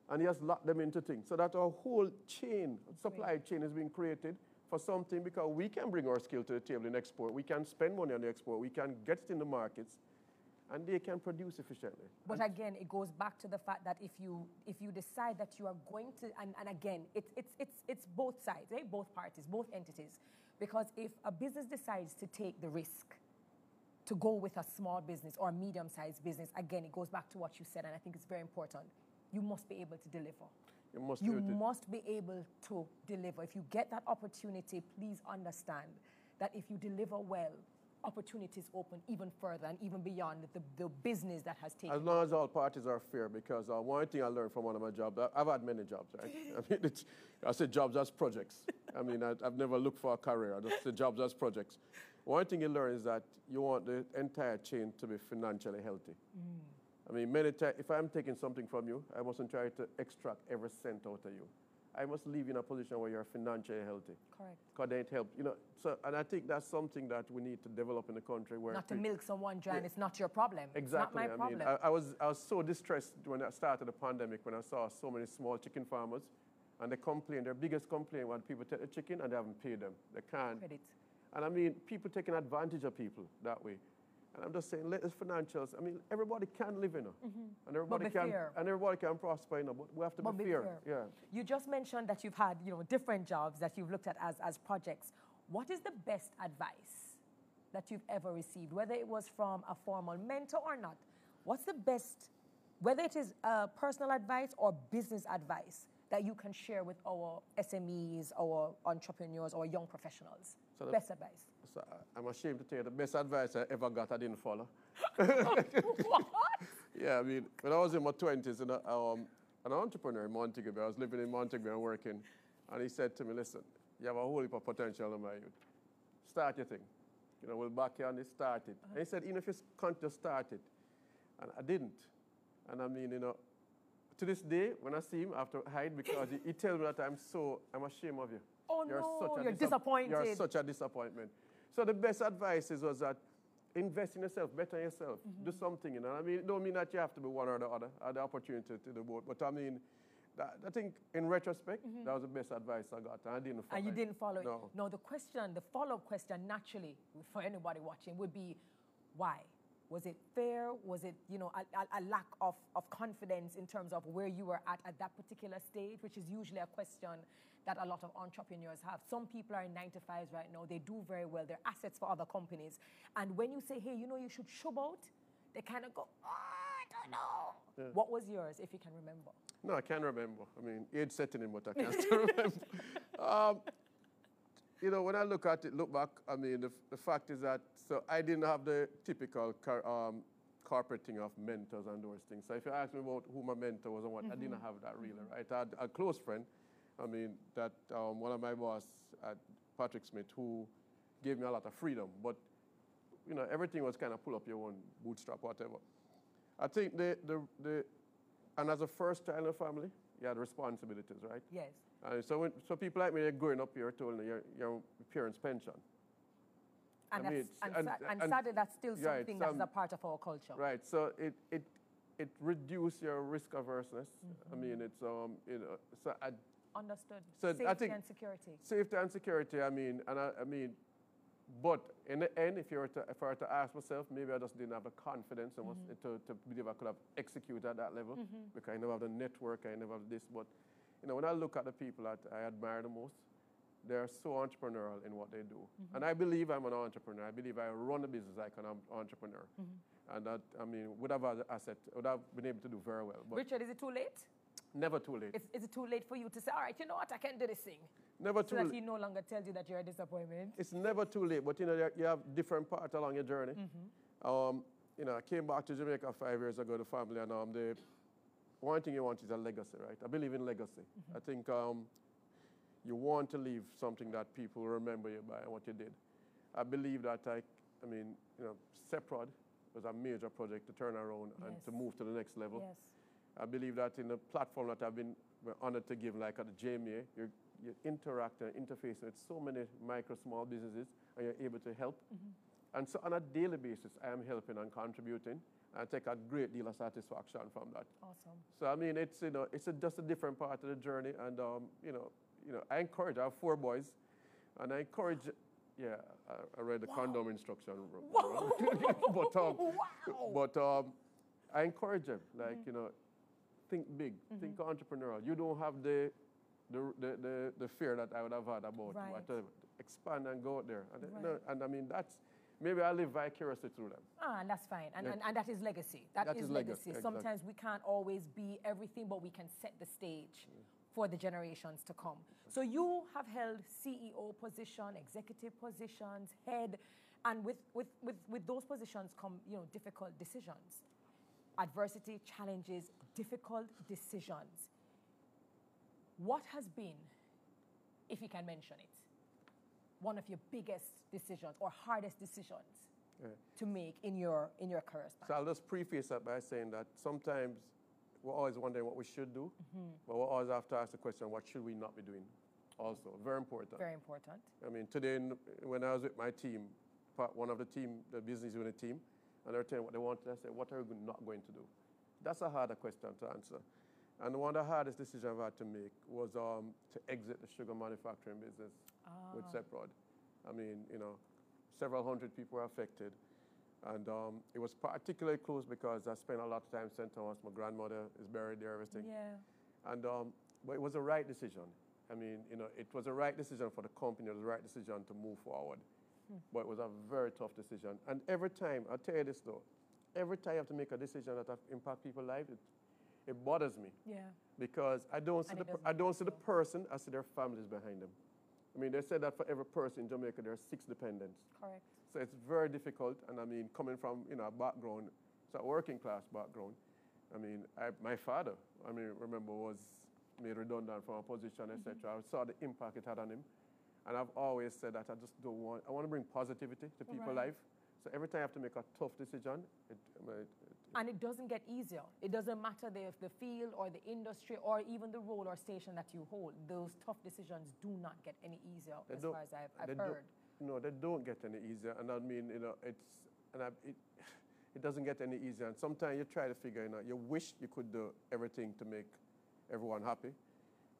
S2: and he has locked them into things. So that our whole chain, supply chain is being created for something because we can bring our skill to the table in export. We can spend money on the export. We can get it in the markets and they can produce efficiently.
S1: But again, it goes back to the fact that if you if you decide that you are going to, and, and again, it's it's it's it's both sides, right? Both parties, both entities, because if a business decides to take the risk to go with a small business or a medium-sized business, again, it goes back to what you said, and I think it's very important. You must be able to deliver.
S2: You must
S1: You
S2: it.
S1: must be able to deliver. If you get that opportunity, please understand that if you deliver well, opportunities open even further and even beyond the, the business that has taken
S2: As long as all parties are fair, because uh, one thing I learned from one of my jobs, I've had many jobs, right? <laughs> I mean, it's, I say jobs as projects. I mean, I, I've never looked for a career. I just say jobs as projects. One thing you learn is that you want the entire chain to be financially healthy. I mean, many times, if I'm taking something from you, I mustn't try to extract every cent out of you. I must leave you in a position where you're financially healthy.
S1: Correct.
S2: Because then it helps, you know. So, and I think that's something that we need to develop in the country where
S1: Not to milk someone dry,
S2: Yeah.
S1: it's not your problem.
S2: Exactly.
S1: It's not my
S2: I mean,
S1: problem.
S2: I, I was I was so distressed when I started the pandemic when I saw so many small chicken farmers, and they complain. Their biggest complaint when people take the chicken and they haven't paid them. They can't.
S1: Credit.
S2: And I mean, people taking advantage of people that way. And I'm just saying, let us financials. I mean, everybody can live, you know, and everybody can
S1: fair.
S2: and everybody can prosper, you know. But we have to
S1: But
S2: be
S1: be
S2: fair.
S1: fair.
S2: Yeah.
S1: You just mentioned that you've had, you know, different jobs that you've looked at as, as projects. What is the best advice that you've ever received, whether it was from a formal mentor or not? What's the best whether it is uh, personal advice or business advice that you can share with our SMEs, our entrepreneurs, or young professionals?
S2: So
S1: Best advice.
S2: So I- I'm ashamed to tell you the best advice I ever got, I didn't follow. <laughs>
S1: what?
S2: Yeah, I mean, when I was in my 20s, and um, an entrepreneur in Montego Bay, I was living in Montego Bay and working, and he said to me, listen, you have a whole heap of potential in my youth. Start your thing. You know, we'll back you on it, start it. And he said, even if you can't just start it. And I didn't. And I mean, you know, to this day, when I see him, I have to hide because he, he tells me that I'm so, I'm ashamed of you.
S1: Oh, no, you're
S2: disapp-
S1: disappointed.
S2: You're such a disappointment. So the best advice is was that invest in yourself, better yourself,
S1: Mm-hmm.
S2: do something. You know, I mean, it don't mean that you have to be one or the other. I had the opportunity to do both, but I mean, that, I think in retrospect, that was the best advice I got, and I didn't follow
S1: Mm-hmm. and you
S2: it.
S1: didn't follow it.
S2: No.
S1: No, the question, the follow-up question, naturally, for anybody watching, would be, why? Was it fair? Was it, you know, a, a, lack of, of confidence in terms of where you were at at that particular stage, which is usually a question that a lot of entrepreneurs have. Some people are in nine to fives right now. They do very well. They're assets for other companies. And when you say, hey, you know, you should shove out, they kind of go, oh, I don't know. What was yours, if you can remember?
S2: No, I can't remember. I mean, age setting in, but I can't <laughs> remember. Um, you know, when I look at it, look back, I mean, the, the fact is that, so I didn't have the typical car, um, corporate thing of mentors and those things. So if you ask me about who my mentor was and what, I didn't have that really, right? I had a close friend, I mean, that um, one of my boss at Patrick Smith, who gave me a lot of freedom, but, you know, everything was kind of pull up your own bootstrap, whatever. I think the, the, the and as a first child in the family, you had responsibilities, right?
S1: Yes.
S2: And so, when, so people like me, they're growing up here told your, your parents' pension.
S1: And,
S2: I mean,
S1: and,
S2: and-
S1: and
S2: and-
S1: sadly, that's still
S2: right,
S1: something that's a part of our culture.
S2: Right. So it it it reduced your risk averseness. I
S1: Mm-hmm.
S2: mean, it's um you know so I,
S1: Understood.
S2: So I
S1: Safety
S2: think-
S1: and security.
S2: safety and security. I mean, and I, I mean, but in the end, if you were to if I were to ask myself, maybe I just didn't have the confidence and
S1: Mm-hmm.
S2: to to believe I could have executed at that level because I never have the network, I never have this. But you know, when I look at the people that I admire the most, they're so entrepreneurial in what they do.
S1: Mm-hmm.
S2: And I believe I'm an entrepreneur. I believe I run a business like an entrepreneur.
S1: Mm-hmm.
S2: And that, I mean, would have asset, would have been able to do very well. But
S1: Richard, is it too late?
S2: never too late.
S1: Is, is it too late for you to say, all right, you know what, I can't do this thing?
S2: Never
S1: So
S2: too
S1: that
S2: late.
S1: he no longer tells you that you're a disappointment.
S2: It's never too late, but you know, you have different parts along your journey. Um, you know, I came back to Jamaica five years ago, the family, and um, the one thing you want is a legacy, right? I believe in legacy. I think um, you want to leave something that people remember you by and what you did. I believe that I, I mean, you know, Seprod was a major project to turn around and to move to the next level.
S1: Yes.
S2: I believe that in the platform that I've been honored to give, like at the JMA, you you interact and interface with so many micro, small businesses, and you're able to help. And so on a daily basis, I am helping and contributing. I take a great deal of satisfaction from that.
S1: Awesome.
S2: So I mean, it's you know, it's a, just a different part of the journey, and um, you know, you know, I encourage. I have four boys, and I encourage. Yeah, I, I read the condom instruction. <laughs> but um,
S1: Wow.
S2: but um, I encourage them, like you know, think big, think entrepreneurial. You don't have the the, the, the, the fear that I would have had about
S1: Right.
S2: whatever. Expand and go out there, and,
S1: Right.
S2: and I mean that's maybe I live vicariously through them.
S1: Ah, and that's fine. And,
S2: Yeah.
S1: and, and that is legacy.
S2: That
S1: that
S2: is
S1: is,
S2: legacy,
S1: legacy.
S2: exactly.
S1: Sometimes we can't always be everything, but we can set the stage for the generations to come. So you have held CEO position, executive positions, head, and with, with, with, with those positions come you know, difficult decisions. Adversity, challenges, difficult decisions. What has been, if you can mention it, one of your biggest decisions or hardest decisions
S2: Yeah.
S1: to make in your in your career?
S2: So I'll just preface that by saying that sometimes we're always wondering what we should do, mm-hmm. but we always have to ask the question, what should we not be doing? Also, very important.
S1: Very important.
S2: I mean, today when I was with my team, part one of the team, the business unit team, and they were telling what they wanted, I said, what are we not going to do? That's a harder question to answer. And the one of the hardest decisions I've had to make was um, to exit the sugar manufacturing business with Seprod. I mean, you know, several hundred people were affected. And um, it was particularly close because I spent a lot of time in St. Thomas. My grandmother is buried there, everything.
S1: Yeah.
S2: And um, but it was the right decision. I mean, you know, it was the right decision for the company. It was the right decision to move forward. But it was a very tough decision. And every time, I'll tell you this though, every time I have to make a decision that have impact people's lives, it, it bothers me
S1: Yeah.
S2: because I don't see
S1: And
S2: the I don't see the person. I see their families behind them. I mean, they said that for every person in Jamaica, there are six dependents.
S1: Correct.
S2: So it's very difficult. And I mean, coming from you know a background, it's a working class background. I mean, I, my father, I mean, remember was made redundant from a position, etc. Mm-hmm. I saw the impact it had on him, and I've always said that I just don't want. I want to bring positivity to people's
S1: Right.
S2: life. So every time I have to make a tough decision, it, it,
S1: And it doesn't get easier. It doesn't matter the, the field or the industry or even the role or station that you hold. Those tough decisions do not get any easier
S2: They
S1: as far as I've, I've heard.
S2: No, they don't get any easier, and I mean, you know, it's and I, it, <sighs> it doesn't get any easier. And sometimes you try to figure, you know, you wish you could do everything to make everyone happy,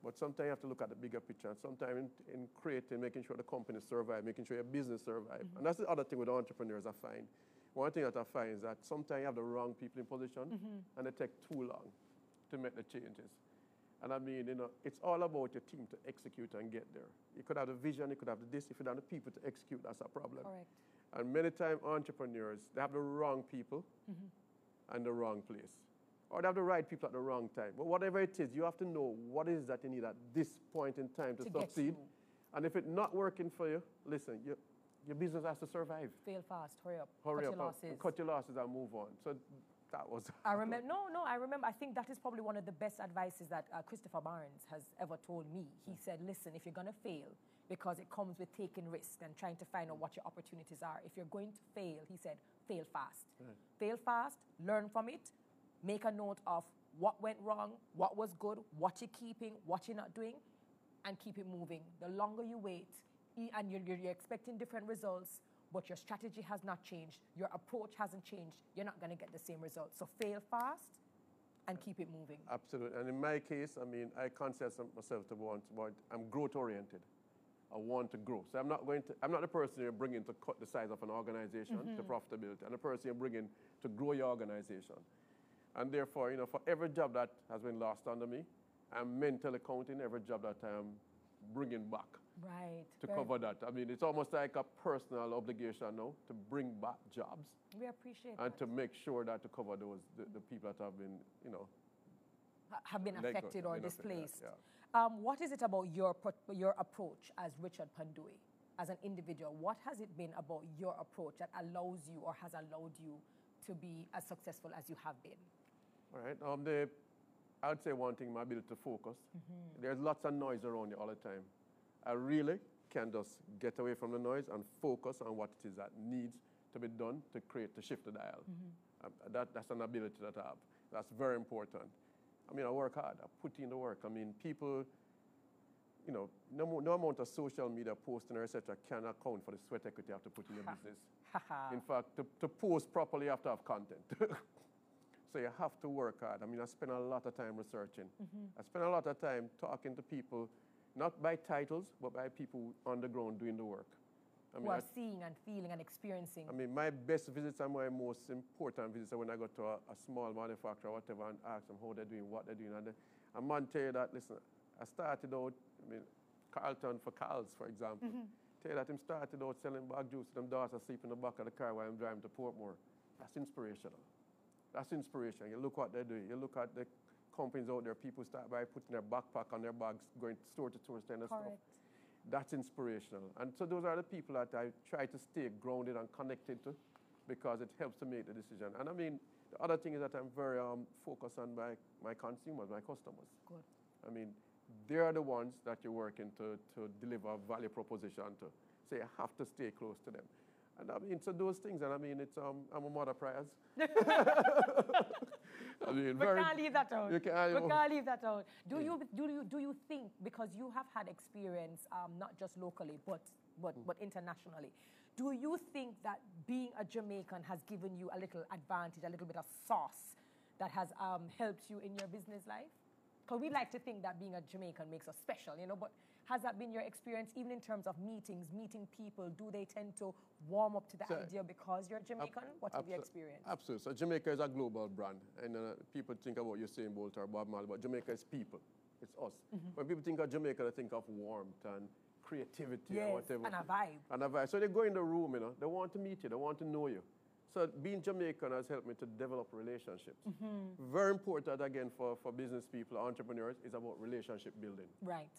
S2: but sometimes you have to look at the bigger picture. And sometimes in, in creating, making sure the company survive, making sure your business survive, mm-hmm. and that's the other thing with entrepreneurs. I find one thing that I find is that sometimes you have the wrong people in position, mm-hmm. and they take too long to make the changes. And I mean, you know, it's all about your team to execute and get there. You could have the vision, you could have the this, if you don't have the people to execute, that's a problem.
S1: Correct.
S2: And many times entrepreneurs, they have the wrong people mm-hmm. and the wrong place. Or they have the right people at the wrong time. But whatever it is, you have to know what is that you need at this point in time to,
S1: To
S2: succeed. And if it's not working for you, listen, your, your business has to survive.
S1: Fail fast, hurry up,
S2: Hurry
S1: cut
S2: up
S1: your losses.
S2: cut your losses and move on. So that was. <laughs>
S1: I remember, no, no, I remember, I think that is probably one of the best advices that uh, Christopher Barnes has ever told me. He said, listen, if you're going to fail, because it comes with taking risks and trying to find out what your opportunities are, if you're going to fail, he said, fail fast. Fail fast, learn from it, make a note of what went wrong, what was good, what you're keeping, what you're not doing, and keep it moving. The longer you wait, and you're, you're, expecting different results, but your strategy has not changed, your approach hasn't changed, you're not going to get the same results. So fail fast and keep it moving.
S2: Absolutely. And in my case, I mean, I consider myself to want, want I'm growth oriented. I want to grow. So I'm not going to, I'm not the person you're bringing to cut the size of an organization to mm-hmm. profitability. I'm the person you're bringing to grow your organization. And therefore, you know, for every job that has been lost under me, I'm mentally counting every job that I'm bringing back
S1: Right.
S2: to
S1: Very-
S2: cover that. I mean, it's almost like a personal obligation now to bring back jobs
S1: We appreciate
S2: and
S1: that.
S2: to make sure that to cover those, the, the people that have been, you know,
S1: have been affected or
S2: been affected, yeah,
S1: displaced. Um, what is it about your, your approach as Richard Pandohie, as an individual? What has it been about your approach that allows you or has allowed you to be as successful as you have been?
S2: All right. Um, the, I would say one thing, my ability to focus. There's lots of noise around you all the time. I really can just get away from the noise and focus on what it is that needs to be done to create, to shift the dial. Um, that, that's an ability that I have. That's very important. I mean, I work hard. I put in the work. I mean, people, you know, no, no amount of social media posting or etc. can account for the sweat equity you have to put in your business. In fact, to, to post properly, you have to have content. <laughs> so you have to work hard. I mean, I spend a lot of time researching. I spend a lot of time talking to people, not by titles, but by people on the ground doing the work. I
S1: Who
S2: mean,
S1: are
S2: I,
S1: seeing and feeling and experiencing.
S2: I mean, my best visits and my most important visits are when I go to a, a small manufacturer, whatever, and ask them how they're doing, what they're doing. And a man tell you that, listen, I started out, I mean, Carlton for Carl's, for example. Mm-hmm. Tell you that him started out selling bag juice to them daughters sleep in the back of the car while I'm driving to Portmore. That's inspirational. That's inspiration. You look what they're doing. You look at the companies out there, people start by putting their backpack on their bags, going store to store, of stuff.
S1: Correct.
S2: That's inspirational. And so those are the people that I try to stay grounded and connected to because it helps to make the decision. And I mean, the other thing is that I'm very um, focused on my, my consumers, my customers.
S1: Good.
S2: I mean, they are the ones that you're working to, to deliver a value proposition to. So you have to stay close to them. And I mean, so those things, and I mean, it's, um, I'm a mother prayers. <laughs> <laughs> I mean,
S1: We
S2: very,
S1: can't leave that out.
S2: you can't-
S1: we can't leave that out. Do you do you do you think because you have had experience um, not just locally but but
S2: Hmm.
S1: but internationally, do you think that being a Jamaican has given you a little advantage, a little bit of sauce that has um, helped you in your business life? Because we like to think that being a Jamaican makes us special, you know. But has that been your experience, even in terms of meetings, meeting people? Do they tend to warm up to the
S2: So,
S1: idea because you're Jamaican? what have you experienced?
S2: Absolutely. So Jamaica is a global brand, and uh, people think about Usain Bolt or Bob Marley, but Jamaica is people. It's us.
S1: Mm-hmm.
S2: When people think of Jamaica, they think of warmth and creativity
S1: Yes,
S2: and whatever.
S1: and a vibe.
S2: And a vibe. So they go in the room, you know, they want to meet you, they want to know you. So being Jamaican has helped me to develop relationships. Very important, again, for, for business people, entrepreneurs, is about relationship building.
S1: Right.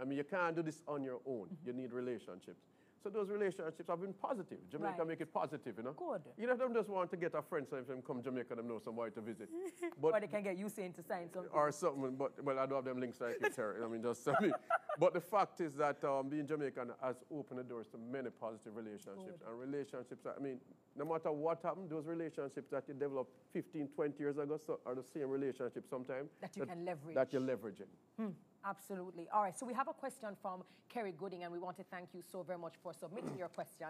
S2: I mean, you can't do this on your own. You need relationships. So those relationships have been positive. Jamaica
S1: Right.
S2: make it positive, you know.
S1: Good.
S2: You know, them just want to get a friend, so if them come Jamaica, them know somebody to visit. <laughs>
S1: Or
S2: But
S1: they can get you saying to sign something.
S2: or something, but well, I don't have them links like you, Terry. I mean, just I mean, <laughs> but the fact is that um, being Jamaican has opened the doors to many positive relationships. And relationships, I mean, no matter what happened, those relationships that you developed 15, 20 years ago so, are the same relationships sometimes
S1: That you can leverage.
S2: That you're leveraging.
S1: Absolutely. All right, so we have a question from Kerry Gooding, and we want to thank you so very much for submitting your question.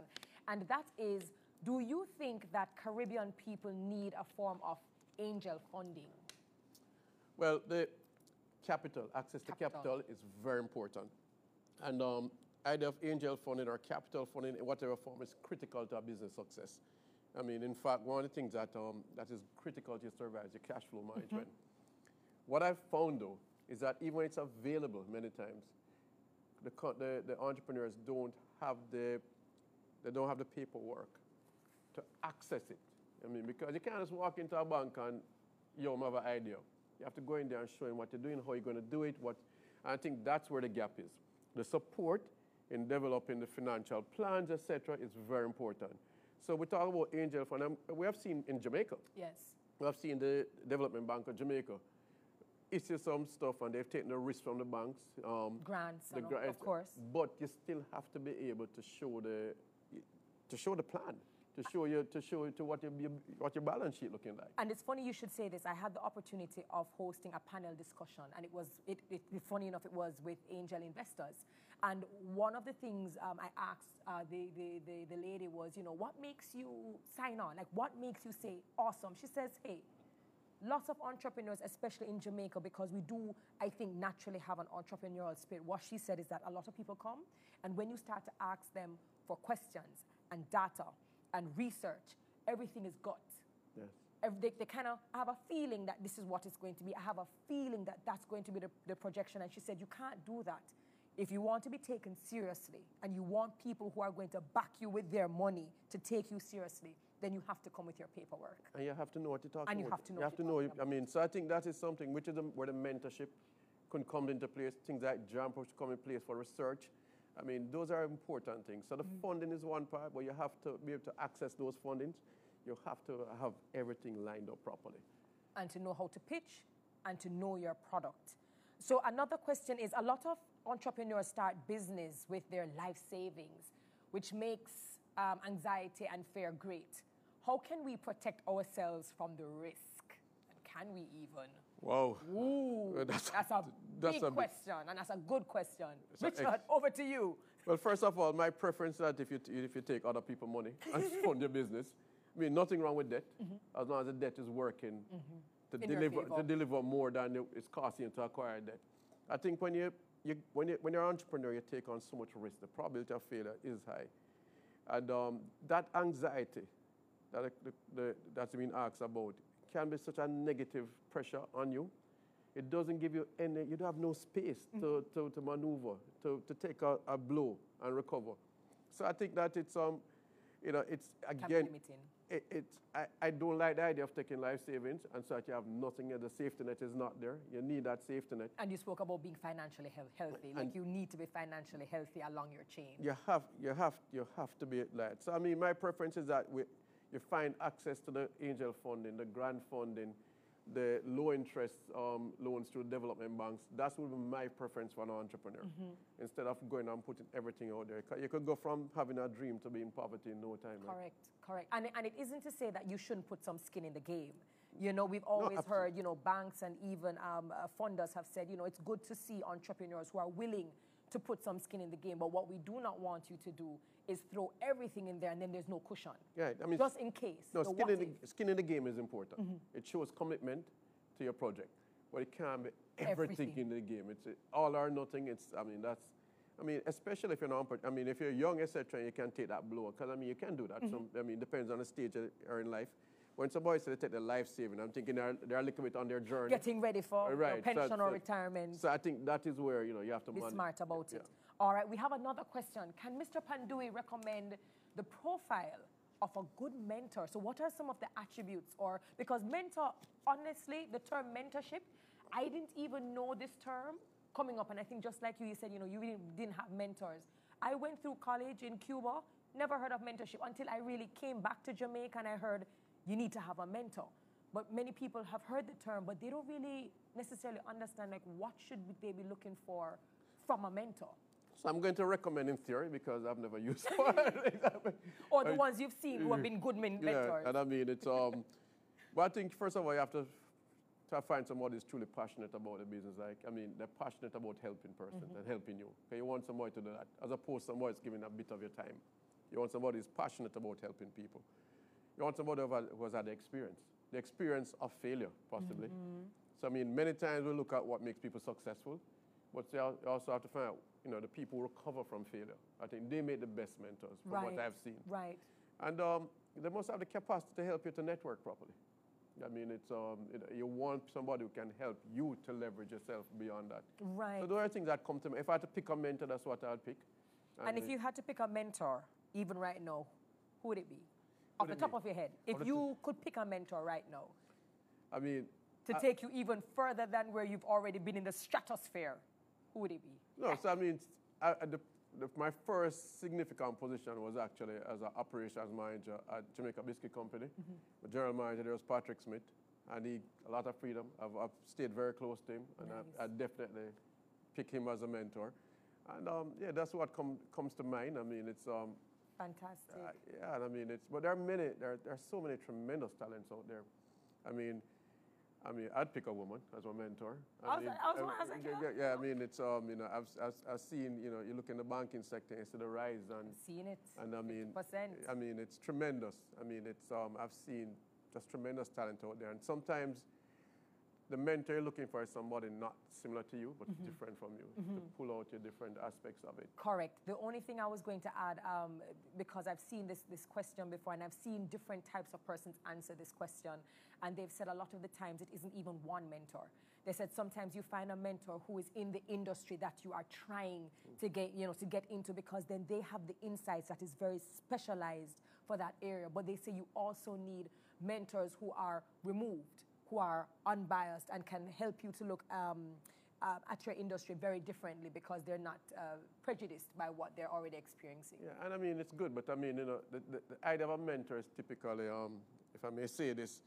S1: And that is Do you think that Caribbean people need a form of angel funding?
S2: Well, the capital, access to
S1: Capital.
S2: is very important. And um, either of angel funding or capital funding in whatever form is critical to a business success. I mean, in fact, one of the things that, um, that is critical to your survival is your cash flow management. What I've found though is that even when it's available many times, the, the, the entrepreneurs don't have the, they don't have the paperwork to access it. I mean, because you can't just walk into a bank and you don't have an idea. You have to go in there and show them what you're doing, how you're going to do it. What, and I think that's where the gap is. The support in developing the financial plans, etc., is very important. So we talk about angel fund. and We have seen in Jamaica,
S1: Yes.
S2: we have seen the Development Bank of Jamaica issue some stuff and they've taken the risk from the banks. Um,
S1: Grants,
S2: the
S1: and all-
S2: gra-
S1: of course.
S2: But you still have to be able to show the to show the plan, to show you to show you to what your your- what your balance sheet looking like.
S1: And it's funny you should say this. I had the opportunity of hosting a panel discussion, and it was, it, it, funny enough, it was with angel investors. And one of the things um, I asked uh, the, the, the, the lady was, you know, what makes you sign on? Like, what makes you say, awesome? She says, hey, lots of entrepreneurs, especially in Jamaica, because we do, I think, naturally have an entrepreneurial spirit. What she said is that a lot of people come, and when you start to ask them for questions and data and research, everything is gut.
S2: Yes.
S1: They, they kind of have a feeling that this is what it's going to be. I have a feeling that that's going to be the, the projection. And she said, You can't do that. If you want to be taken seriously and you want people who are going to back you with their money to take you seriously, then you have to come with your paperwork.
S2: And you have to know what you're talking
S1: And you
S2: about.
S1: have to know
S2: You have to know.
S1: talking
S2: I mean, so I think that is something which is the, where the mentorship can come into place. Things like jump should come in place for research. I mean, those are important things. So the
S1: Mm-hmm.
S2: funding is one part, but you have to be able to access those fundings. You have to have everything lined up properly.
S1: and to know how to pitch and to know your product. So another question is a lot of entrepreneurs start business with their life savings, which makes um, anxiety and fear great. How can we protect ourselves from the risk? And can we even?
S2: Wow.
S1: Ooh,
S2: that's
S1: that's,
S2: a- <laughs> that's
S1: big
S2: a big-
S1: question, and that's a good question.
S2: Ex-
S1: Richard, over to you.
S2: Well, first of all, my preference is that if you, t- if you take other people's money <laughs> and fund your business, I mean, nothing wrong with debt, as long as the debt is working to,
S1: Mm-hmm. In
S2: deliver, to deliver more than it's costing you to acquire debt. I think when, you, you, when, you, when you're an entrepreneur, you take on so much risk. The probability of failure is high. And um, that anxiety that the, the, that's been asked about can be such a negative pressure on you. It doesn't give you any, you don't have no space to, to, to maneuver, to, to take a, a blow and recover. So I think that it's, um, you know, it's again,
S1: limiting.
S2: it, I, I don't like the idea of taking life savings and so that you have nothing the safety net is not there. You need that safety net.
S1: And you spoke about being financially health- healthy. Like
S2: And-
S1: you need to be financially healthy along your chain.
S2: You have, you have, you have to be like. So I mean, my preference is that we, you find access to the angel funding, the grant funding, the low interest um, loans through development banks. That would be my preference for an entrepreneur. Instead of going and putting everything out there, you could go from having a dream to being poverty in no time.
S1: Correct, correct. And, and it isn't to say that you shouldn't put some skin in the game. You know, we've always
S2: absolutely.
S1: heard, you know, banks and even um, uh, funders have said, you know, it's good to see entrepreneurs who are willing to put some skin in the game. But what we do not want you to do is throw everything in there and then there's no cushion.
S2: Yeah, I mean,
S1: Just in case.
S2: No, skin in, the, skin in the game is important. Mm-hmm. It shows commitment to your project, but it can't be everything,
S1: Everything.
S2: in the game. It's all or nothing. It's, I mean, that's, I mean, especially if you're not, I mean, if you're young, etc., you can take that blow. Because I mean, you can do that. Some, mm-hmm. I mean, it depends on the stage you're in life. When somebody says they take the life saving, I'm thinking they're, they're a little bit on their journey.
S1: Getting ready for
S2: Right, so-
S1: pension or
S2: so-
S1: retirement.
S2: So I think that is where you know you have to
S1: be
S2: manage-
S1: smart about
S2: yeah.
S1: it. All right, we have another question. Can Mr. Pandohie recommend the profile of a good mentor. So, what are some of the attributes? Or because mentor, honestly, the term mentorship, I didn't even know this term coming up. And I think just like you, you said, you know, you didn't have mentors. I went through college in Cuba, never heard of mentorship until I really came back to Jamaica and I heard you need to have a mentor. But many people have heard the term, but they don't really necessarily understand like what should they be looking for from a mentor.
S2: So I'm going to recommend in theory because I've never used <laughs> one. <laughs>
S1: or the ones you've seen who have been good men- mentors.
S2: Yeah, and I mean it's um, <laughs> but I think first of all you have to to find somebody who's truly passionate about the business. Like, I mean, they're passionate about helping person mm-hmm. and helping you. Okay, you want somebody to do that, as opposed to somebody who's giving a bit of your time. You want somebody who's passionate about helping people. You want somebody who has had the experience, the experience of failure, possibly. Mm-hmm. So, I mean, many times we look at what makes people successful, but you also have to find out, you know, the people recover from failure. I think they make the best mentors from
S1: right.
S2: what I've seen.
S1: Right.
S2: And um, they must have the capacity to help you to network properly. I mean, it's um, it, you want somebody who can help you to leverage yourself beyond that.
S1: Right.
S2: So those are things that come to me. If I had to pick a mentor, that's what I'd pick.
S1: And, and if you had to pick a mentor, even right now, who would it be? Off the top be? of your head, if you could pick a mentor right now.
S2: I mean,
S1: to I, take you even further than where you've already been in the stratosphere, who would it be?
S2: No, so I mean, I, the the, my first significant position was actually as an operations manager at Jamaica Biscuit Company. Mm-hmm. The general manager there was Patrick Smith, and he a lot of freedom. I've, I've stayed very close to him, and nice. I, I, definitely pick him as a mentor. And um, yeah, that's what com- comes to mind. I mean, it's um,
S1: fantastic. Uh,
S2: yeah, I mean, it's but there are many, there, there are so many tremendous talents out there. I mean, I mean, I'd pick a woman as my mentor.
S1: I, I mean, was, I was, I was like,
S2: yeah, yeah, I mean, it's um, you know, I've, I've, I've seen, you know, you look in the banking sector, you see the rise and
S1: seen it.
S2: And I mean,
S1: percent.
S2: I mean, it's tremendous. I mean, it's um, I've seen just tremendous talent out there, and sometimes the mentor you're looking for is somebody not similar to you, but mm-hmm. different from you, mm-hmm. to pull out your different aspects of it.
S1: Correct. The only thing I was going to add, um, because I've seen this, this question before, and I've seen different types of persons answer this question, and they've said a lot of the times it isn't even one mentor. They said sometimes you find a mentor who is in the industry that you are trying mm. to get, you know, to get into because then they have the insights that is very specialized for that area. But they say you also need mentors who are removed who are unbiased and can help you to look um, uh, at your industry very differently because they're not uh, prejudiced by what they're already experiencing.
S2: Yeah, and I mean, it's good, but I mean, you know, the, the, the idea of a mentor is typically, um, if I may say this,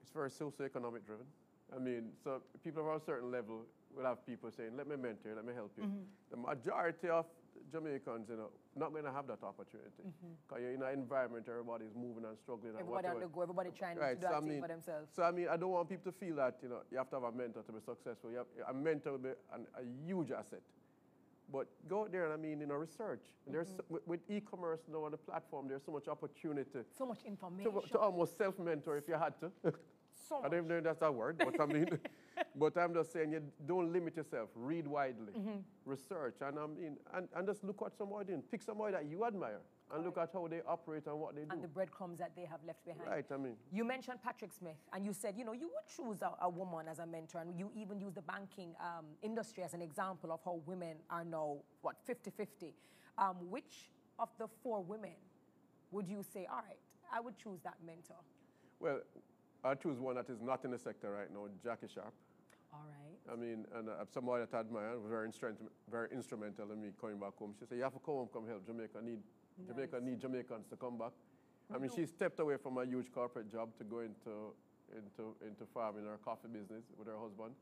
S2: it's very socioeconomic driven. I mean, so people of a certain level will have people saying, let me mentor you, let me help you. Mm-hmm. The majority of Jamaicans, you know, not going to have that opportunity because mm-hmm. you're in an environment where everybody's moving and struggling.
S1: Everybody
S2: and
S1: on the go, everybody trying right. to do so I mean, for themselves.
S2: So I mean, I don't want people to feel that you know you have to have a mentor to be successful. You have, a mentor will be an, a huge asset. But go out there and I mean, you know, research. Mm-hmm. There's with, with, e-commerce now on the platform, there's so much opportunity.
S1: So much information.
S2: To, to almost self-mentor if you had to.
S1: so <laughs>
S2: I don't even know if that's a word, but I mean, <laughs> <laughs> but I'm just saying, you don't limit yourself. Read widely, mm-hmm. research, and I mean, and, and just look what somebody doing. Pick somebody that you admire, and look at how they operate and what they do.
S1: And the breadcrumbs that they have left behind.
S2: Right. I mean,
S1: you mentioned Patrick Smith, and you said, you know, you would choose a, a woman as a mentor, and you even use the banking um, industry as an example of how women are now what 50-50. Um, which of the four women would you say, all right, I would choose that mentor?
S2: Well, I choose one that is not in the sector right now, Jackie Sharp.
S1: All right.
S2: I mean, and uh, somebody that I admire, very, very instrumental in me coming back home. She said, you have to come home, come help. Jamaica need, nice. Jamaica need Jamaicans to come back. I mean, she stepped away from a huge corporate job to go into, into, into farming her coffee business with her husband.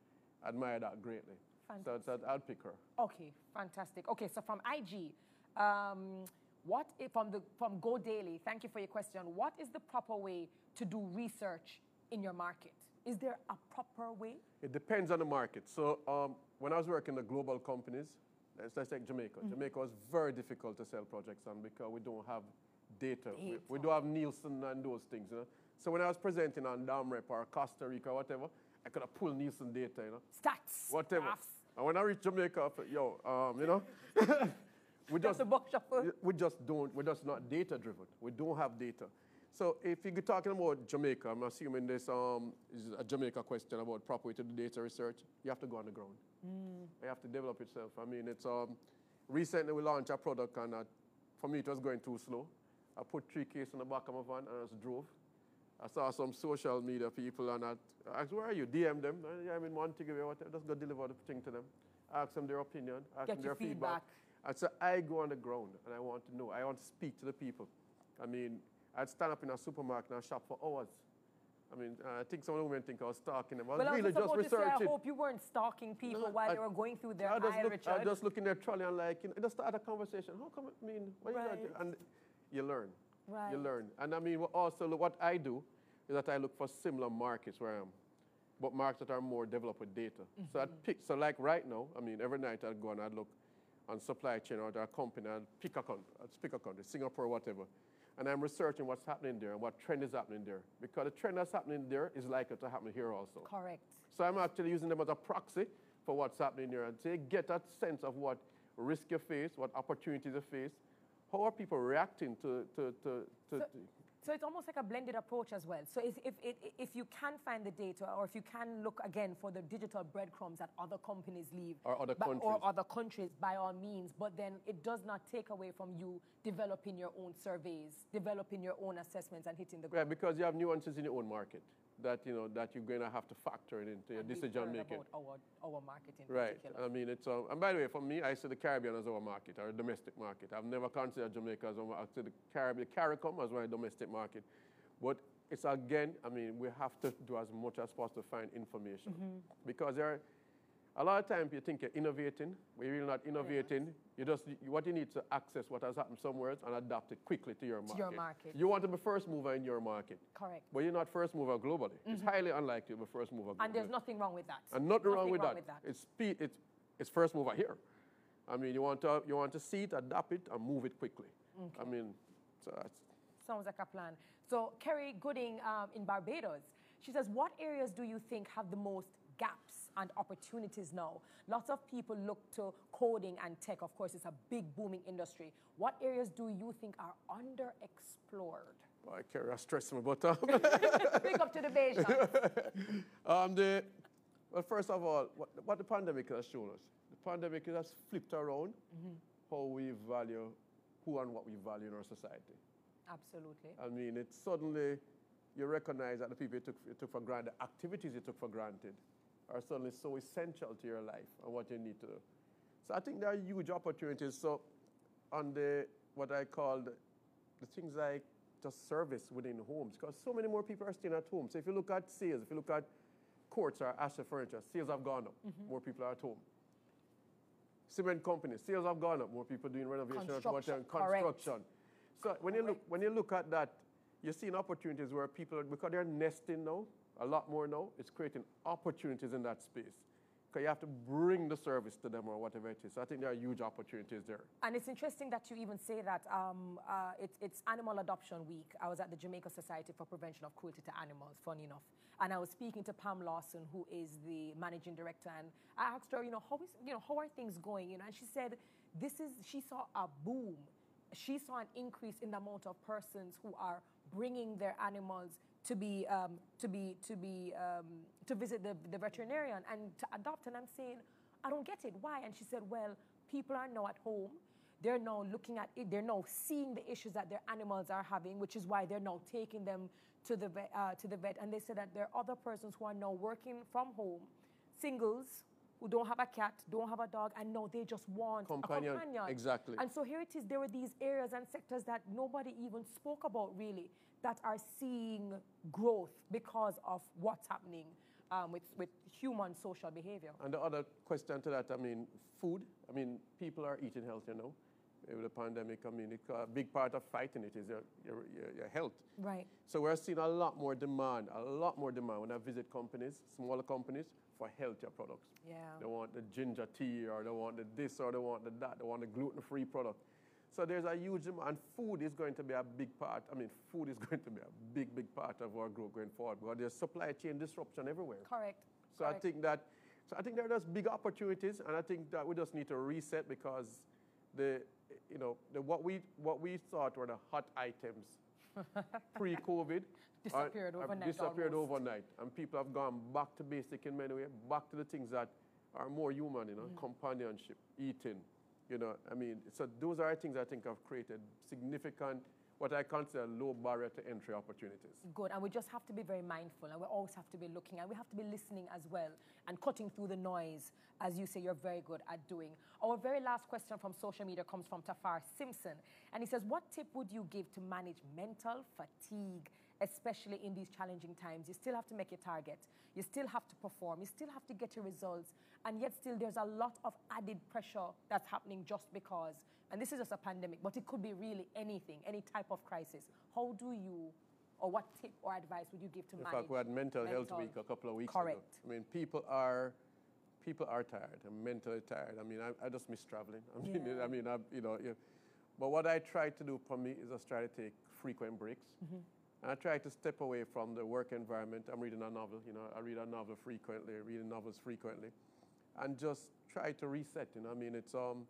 S2: admire that greatly. Fantastic. So, so I'll pick her.
S1: Okay, fantastic. Okay, so from IG, um, what if, from, the, from Go Daily, thank you for your question. What is the proper way to do research in your market? Is there a proper way?
S2: It depends on the market. So um, when I was working in global companies, let's, let's take Jamaica. Mm-hmm. Jamaica was very difficult to sell projects on because we don't have data. We, we, don't have Nielsen and those things. You know? So when I was presenting on DomRep or Costa Rica or whatever, I could have pulled Nielsen data, you know.
S1: Stats.
S2: Whatever.
S1: Graphs.
S2: And when I reached Jamaica, I yo, um, you know, <laughs> we just, we just don't, we're just not data driven. We don't have data. So if you're talking about Jamaica, I'm assuming this um, is a Jamaica question about proper way to do data research. You have to go on the ground. Mm. You have to develop yourself. I mean, it's um, recently we launched a product, and uh, for me it was going too slow. I put three cases in the back of my van and I just drove. I saw some social media people and I asked, where are you? DM them. Yeah, I'm in Montego, whatever. Just go deliver the thing to them. Ask them their opinion, ask
S1: Get
S2: them their feedback.
S1: feedback.
S2: And so I go on the ground and I want to know. I want to speak to the people. I mean, I'd stand up in a supermarket and I'd shop for hours. I mean, I think some women think I was stalking them. I was
S1: Well, I was
S2: really
S1: just about to say, I hope you weren't stalking people
S2: No,
S1: while
S2: I-
S1: they were going through their
S2: I just,
S1: aisle,
S2: look, I just look in their trolley and like, you know, just start a conversation. How come, I mean, what you got
S1: Right.
S2: to- And you learn.
S1: Right.
S2: You learn. And I mean, what also, look, what I do is that I look for similar markets where I am, but markets that are more developed with data. So
S1: Mm-hmm.
S2: I'd pick, so like right now, I mean, every night I'd go and I'd look on supply chain or a company, I'd pick a country, I'd pick a country, Singapore, whatever. And I'm researching what's happening there and what trend is happening there. Because the trend that's happening there is likely to happen here also.
S1: Correct.
S2: So I'm actually using them as a proxy for what's happening there and say, get that sense of what risk you face, what opportunities you face, how are people reacting to, to, to, to,
S1: So-
S2: to
S1: So it's almost like a blended approach as well. So if, if, if, you can find the data or if you can look again for the digital breadcrumbs that other companies leave
S2: Or other countries.
S1: or other countries by all means, but then it does not take away from you developing your own surveys, developing your own assessments and hitting the ground.
S2: yeah, because you have nuances in your own market that, you know, that you're going to have to factor it into your
S1: and
S2: decision making.
S1: about our, our market in
S2: Right.
S1: particular.
S2: I mean, it's, um, and by the way, for me, I see the Caribbean as our market, our domestic market. I've never considered Jamaica as our, I see the Caribbean, CARICOM as my domestic market. But it's again, I mean, we have to do as much as possible to find information. Because there are, a lot of times you think you're innovating, but you're really not innovating. You just, you, what you need to access what has happened somewhere else and adapt it quickly to your market.
S1: To your market.
S2: You want to be first mover in your market.
S1: Correct.
S2: But you're not first mover globally. It's highly unlikely to be first mover globally.
S1: And there's nothing wrong with that.
S2: And nothing wrong with
S1: wrong
S2: that. It's speed. It's, it's first mover here. I mean, you want to you want to see it, adapt it, and move it quickly. Okay. I mean, so that's
S1: Sounds like a plan. So Kerry Gooding um, in Barbados, she says, what areas do you think have the most gaps and opportunities now? Lots of people look to coding and tech. Of course, it's a big booming industry. What areas do you think are underexplored?
S2: Kerry, I stress me, but um,
S1: Big up to the Bajans. <laughs>
S2: um, the well, first of all, what, what the pandemic has shown us, the pandemic has flipped around how we value who and what we value in our society.
S1: Absolutely.
S2: I mean, it suddenly you recognize that the people you took, you took for granted, the activities you took for granted, are suddenly so essential to your life and what you need to do. So I think there are huge opportunities. So on the what I call the, things like just service within homes, because so many more people are staying at home. So if you look at sales, if you look at courts or Asher Furniture, sales have gone up. Mm-hmm. More people are at home. Cement companies, sales have gone up. More people doing renovation or
S1: Construction,
S2: and
S1: correct.
S2: construction. So when you look when you look at that, you're seeing opportunities where people because they're nesting now a lot more now. It's creating opportunities in that space because you have to bring the service to them or whatever it is. So I think there are huge opportunities there.
S1: And it's interesting that you even say that um, uh, it's, it's Animal Adoption Week. I was at the Jamaica Society for Prevention of Cruelty to Animals, funny enough. And I was speaking to Pam Lawson, who is the managing director, and I asked her, you know, how is, you know, how are things going? You know, and she said, this is, she saw a boom. She saw an increase in the amount of persons who are bringing their animals to be, um, to be, to be, um, to visit the, the veterinarian and to adopt. And I'm saying, I don't get it. Why? And she said, well, people are now at home. They're now looking at it. They're now seeing the issues that their animals are having, which is why they're now taking them to the vet. Uh, to the vet. And they said that there are other persons who are now working from home, singles who don't have a cat, don't have a dog, and now they just want
S2: Companion,
S1: a companion.
S2: exactly.
S1: And so here it is. There are these areas and sectors that nobody even spoke about really that are seeing growth because of what's happening um, with, with human social behavior.
S2: And the other question to that, I mean, food. I mean, people are eating healthier now. With the pandemic, I mean, it, a big part of fighting it is your, your, your, your health.
S1: Right.
S2: So we're seeing a lot more demand, a lot more demand when I visit companies, smaller companies, for healthier products.
S1: Yeah.
S2: They want the ginger tea, or they want the this, or they want the that. They want the gluten-free product. So there's a huge demand, and food is going to be a big part. I mean, food is <laughs> going to be a big, big part of our growth going forward because there's supply chain disruption everywhere.
S1: Correct.
S2: So
S1: Correct.
S2: I think that, so I think there are just big opportunities, and I think that we just need to reset because the, you know, the, what we what we thought were the hot items <laughs> pre-COVID
S1: Disappeared
S2: have
S1: overnight
S2: disappeared
S1: almost.
S2: overnight, and people have gone back to basic in many ways, back to the things that are more human, you know,
S1: Mm.
S2: companionship, eating, you know. I mean, so those are things I think have created significant what I consider low barrier to entry opportunities.
S1: Good, and we just have to be very mindful, and we always have to be looking, and we have to be listening as well, and cutting through the noise, as you say you're very good at doing. Our very last question from social media comes from Tafar Simpson, and he says, What tip would you give to manage mental fatigue, especially in these challenging times? You still have to make your target, you still have to perform, you still have to get your results, and yet still there's a lot of added pressure that's happening just because and this is just a pandemic, but it could be really anything, any type of crisis. How do you, or what tip or advice would you give to
S2: In
S1: manage?
S2: fact, we had mental,
S1: mental
S2: health week a couple of weeks
S1: Correct.
S2: ago. I mean, people are people are tired. I'm mentally tired. I mean, I, I just miss traveling. I mean,
S1: Yeah.
S2: I mean, I, you know. Yeah. But what I try to do for me is I try to take frequent breaks.
S1: Mm-hmm.
S2: And I try to step away from the work environment. I'm reading a novel. You know, I read a novel frequently, reading novels frequently, and just try to reset. You know, I mean, it's um,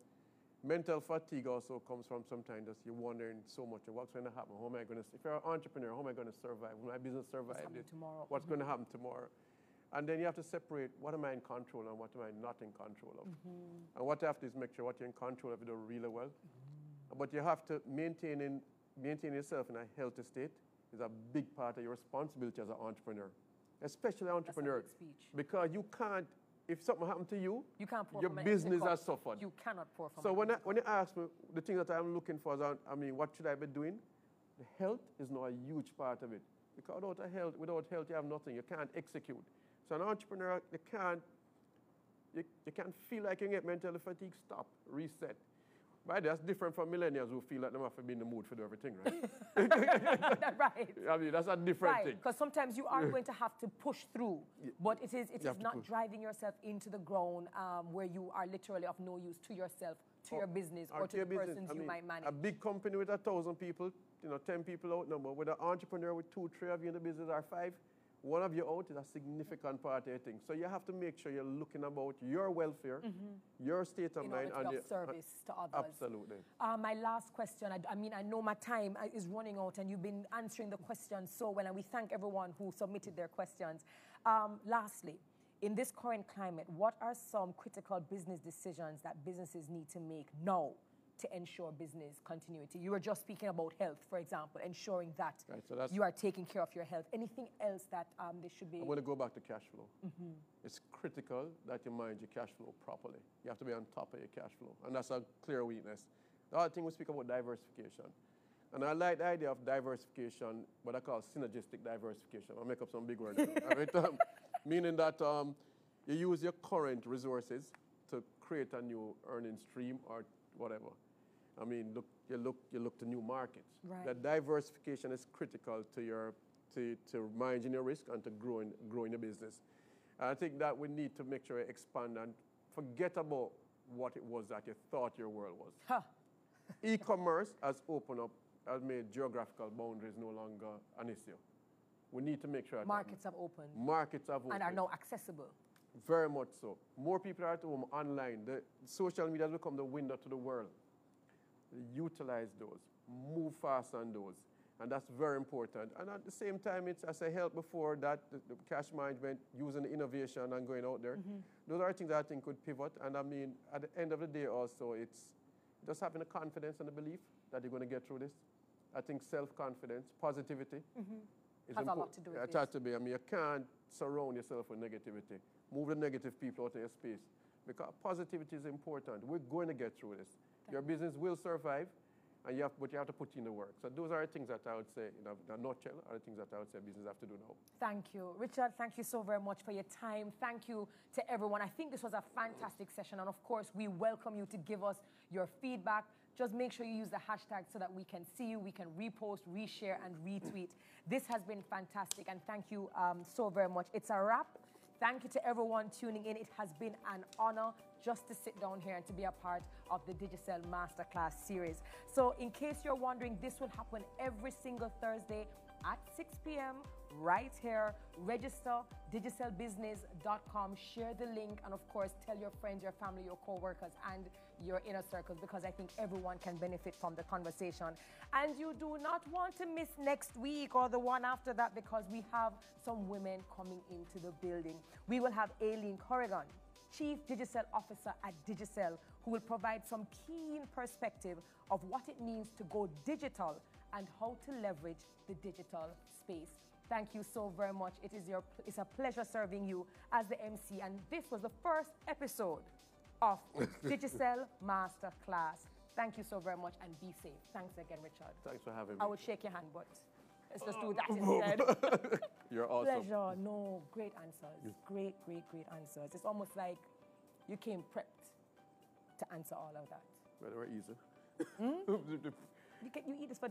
S2: mental fatigue also comes from sometimes just you're wondering so much what's going to happen. How am I going to? If you're an entrepreneur, how am I going to survive? Will my business survive?
S1: What's tomorrow?
S2: What's going to happen tomorrow? And then you have to separate what am I in control of and what am I not in control of.
S1: Mm-hmm.
S2: And what you have to do is make sure what you're in control of you do really well. But you have to maintain in, maintain yourself in a healthy state is a big part of your responsibility as an entrepreneur, especially entrepreneur, because you can't. If something happened to you,
S1: You can't pour
S2: your
S1: from an empty
S2: business has suffered.
S1: You cannot pour from
S2: So when, I, when you ask me the thing that I'm looking for, is, I mean, what should I be doing? The health is not a huge part of it. Because without a health, without health, you have nothing. You can't execute. So an entrepreneur, you can't, you, you can't feel like you get mental fatigue. Stop, reset. Right, that's different from millennials who feel like they have to be in the mood for do everything, right? <laughs>
S1: right.
S2: I mean, that's a different
S1: Right,
S2: thing.
S1: because sometimes you are going to have to push through, but it is it
S2: You
S1: is not driving yourself into the ground um, where you are literally of no use to yourself, to your business, or, to
S2: your
S1: the
S2: business.
S1: persons
S2: I
S1: you might manage.
S2: A big company with a thousand people, you know, ten people outnumbered. With an entrepreneur with two, three of you in the business or five, one of you out is a significant part of your thing. So you have to make sure you're looking about your welfare, your state of
S1: Mm-hmm. in
S2: mind, and your-
S1: of service to others.
S2: Absolutely.
S1: Uh, my last question, I, I mean, I know my time uh, is running out and you've been answering the questions so well, and we thank everyone who submitted their questions. Um, lastly, in this current climate, what are some critical business decisions that businesses need to make now to ensure business continuity? You were just speaking about health, for example, ensuring that
S2: Right, so that's-
S1: you are taking care of your health. Anything else that um, they should be?
S2: I'm going to go back to cash flow.
S1: Mm-hmm.
S2: It's critical that you manage your cash flow properly. You have to be on top of your cash flow, and that's a clear weakness. The other thing we speak about diversification. And I like the idea of diversification, what I call synergistic diversification. I'll make up some big word. <laughs> Um, meaning that um, you use your current resources to create a new earning stream or whatever. I mean, look, you look, you look to new markets.
S1: Right.
S2: That diversification is critical to your to, to managing your risk and to growing growing your business. And I think that we need to make sure you expand and forget about what it was that you thought your world was.
S1: Huh. <laughs>
S2: E-commerce has opened up, has made geographical boundaries no longer an issue. We need to make sure that
S1: Markets have opened
S2: markets have opened.
S1: and are now accessible.
S2: Very much so. More people are at home online. The social media has become the window to the world. Utilize those. Move fast on those. And that's very important. And at the same time, it's as I helped before that the, the cash management, using the innovation and going out there. Those are things that I think could pivot. And I mean, at the end of the day, also, it's just having the confidence and the belief that you're going to get through this. I think self-confidence, positivity,
S1: Mm-hmm. Has a lot to do with
S2: It
S1: this.
S2: has to be. I mean, you can't surround yourself with negativity. Move the negative people out of your space because positivity is important. We're going to get through this. Your business will survive, and you have, but you have to put in the work. So those are the things that I would say, in a, nutshell, are the things that I would say business have to do now.
S1: Thank you. Richard, thank you so very much for your time. Thank you to everyone. I think this was a fantastic session. And of course, we welcome you to give us your feedback. Just make sure you use the hashtag so that we can see you, we can repost, reshare, and retweet. This has been fantastic. And thank you um, so very much. It's a wrap. Thank you to everyone tuning in. It has been an honor just to sit down here and to be a part of the Digicel Masterclass series. So, in case you're wondering, this will happen every single Thursday at 6 p.m. right here. Register digicelbusiness.com. Share the link, and of course, tell your friends, your family, your co-workers, and your inner circles because I think everyone can benefit from the conversation. And you do not want to miss next week or the one after that because we have some women coming into the building. We will have Aileen Corrigan, Chief Digital Officer at Digicel, who will provide some keen perspective of what it means to go digital and how to leverage the digital space. Thank you so very much. It is your it's a pleasure serving you as the MC and this was the first episode of <laughs> Digicel Masterclass. Thank you so very much and be safe. Thanks again, Richard.
S2: Thanks for having me.
S1: I would shake your hand, but let's just do that instead.
S2: You're awesome.
S1: Pleasure. No, great answers. Great, great, great answers. It's almost like you came prepped to answer all of that.
S2: Well, they were easy. <laughs>
S1: You, can, you eat this for.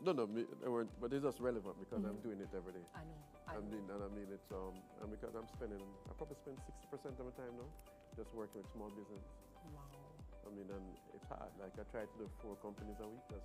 S2: no, no, me, they weren't, but it's just relevant because I'm doing it every day.
S1: I know.
S2: I
S1: know.
S2: mean, and I mean it's um, and because I'm spending, I probably spend 60% of my time now just working with small business.
S1: Wow.
S2: I mean, and it's hard. Like I try to do four companies a week. That's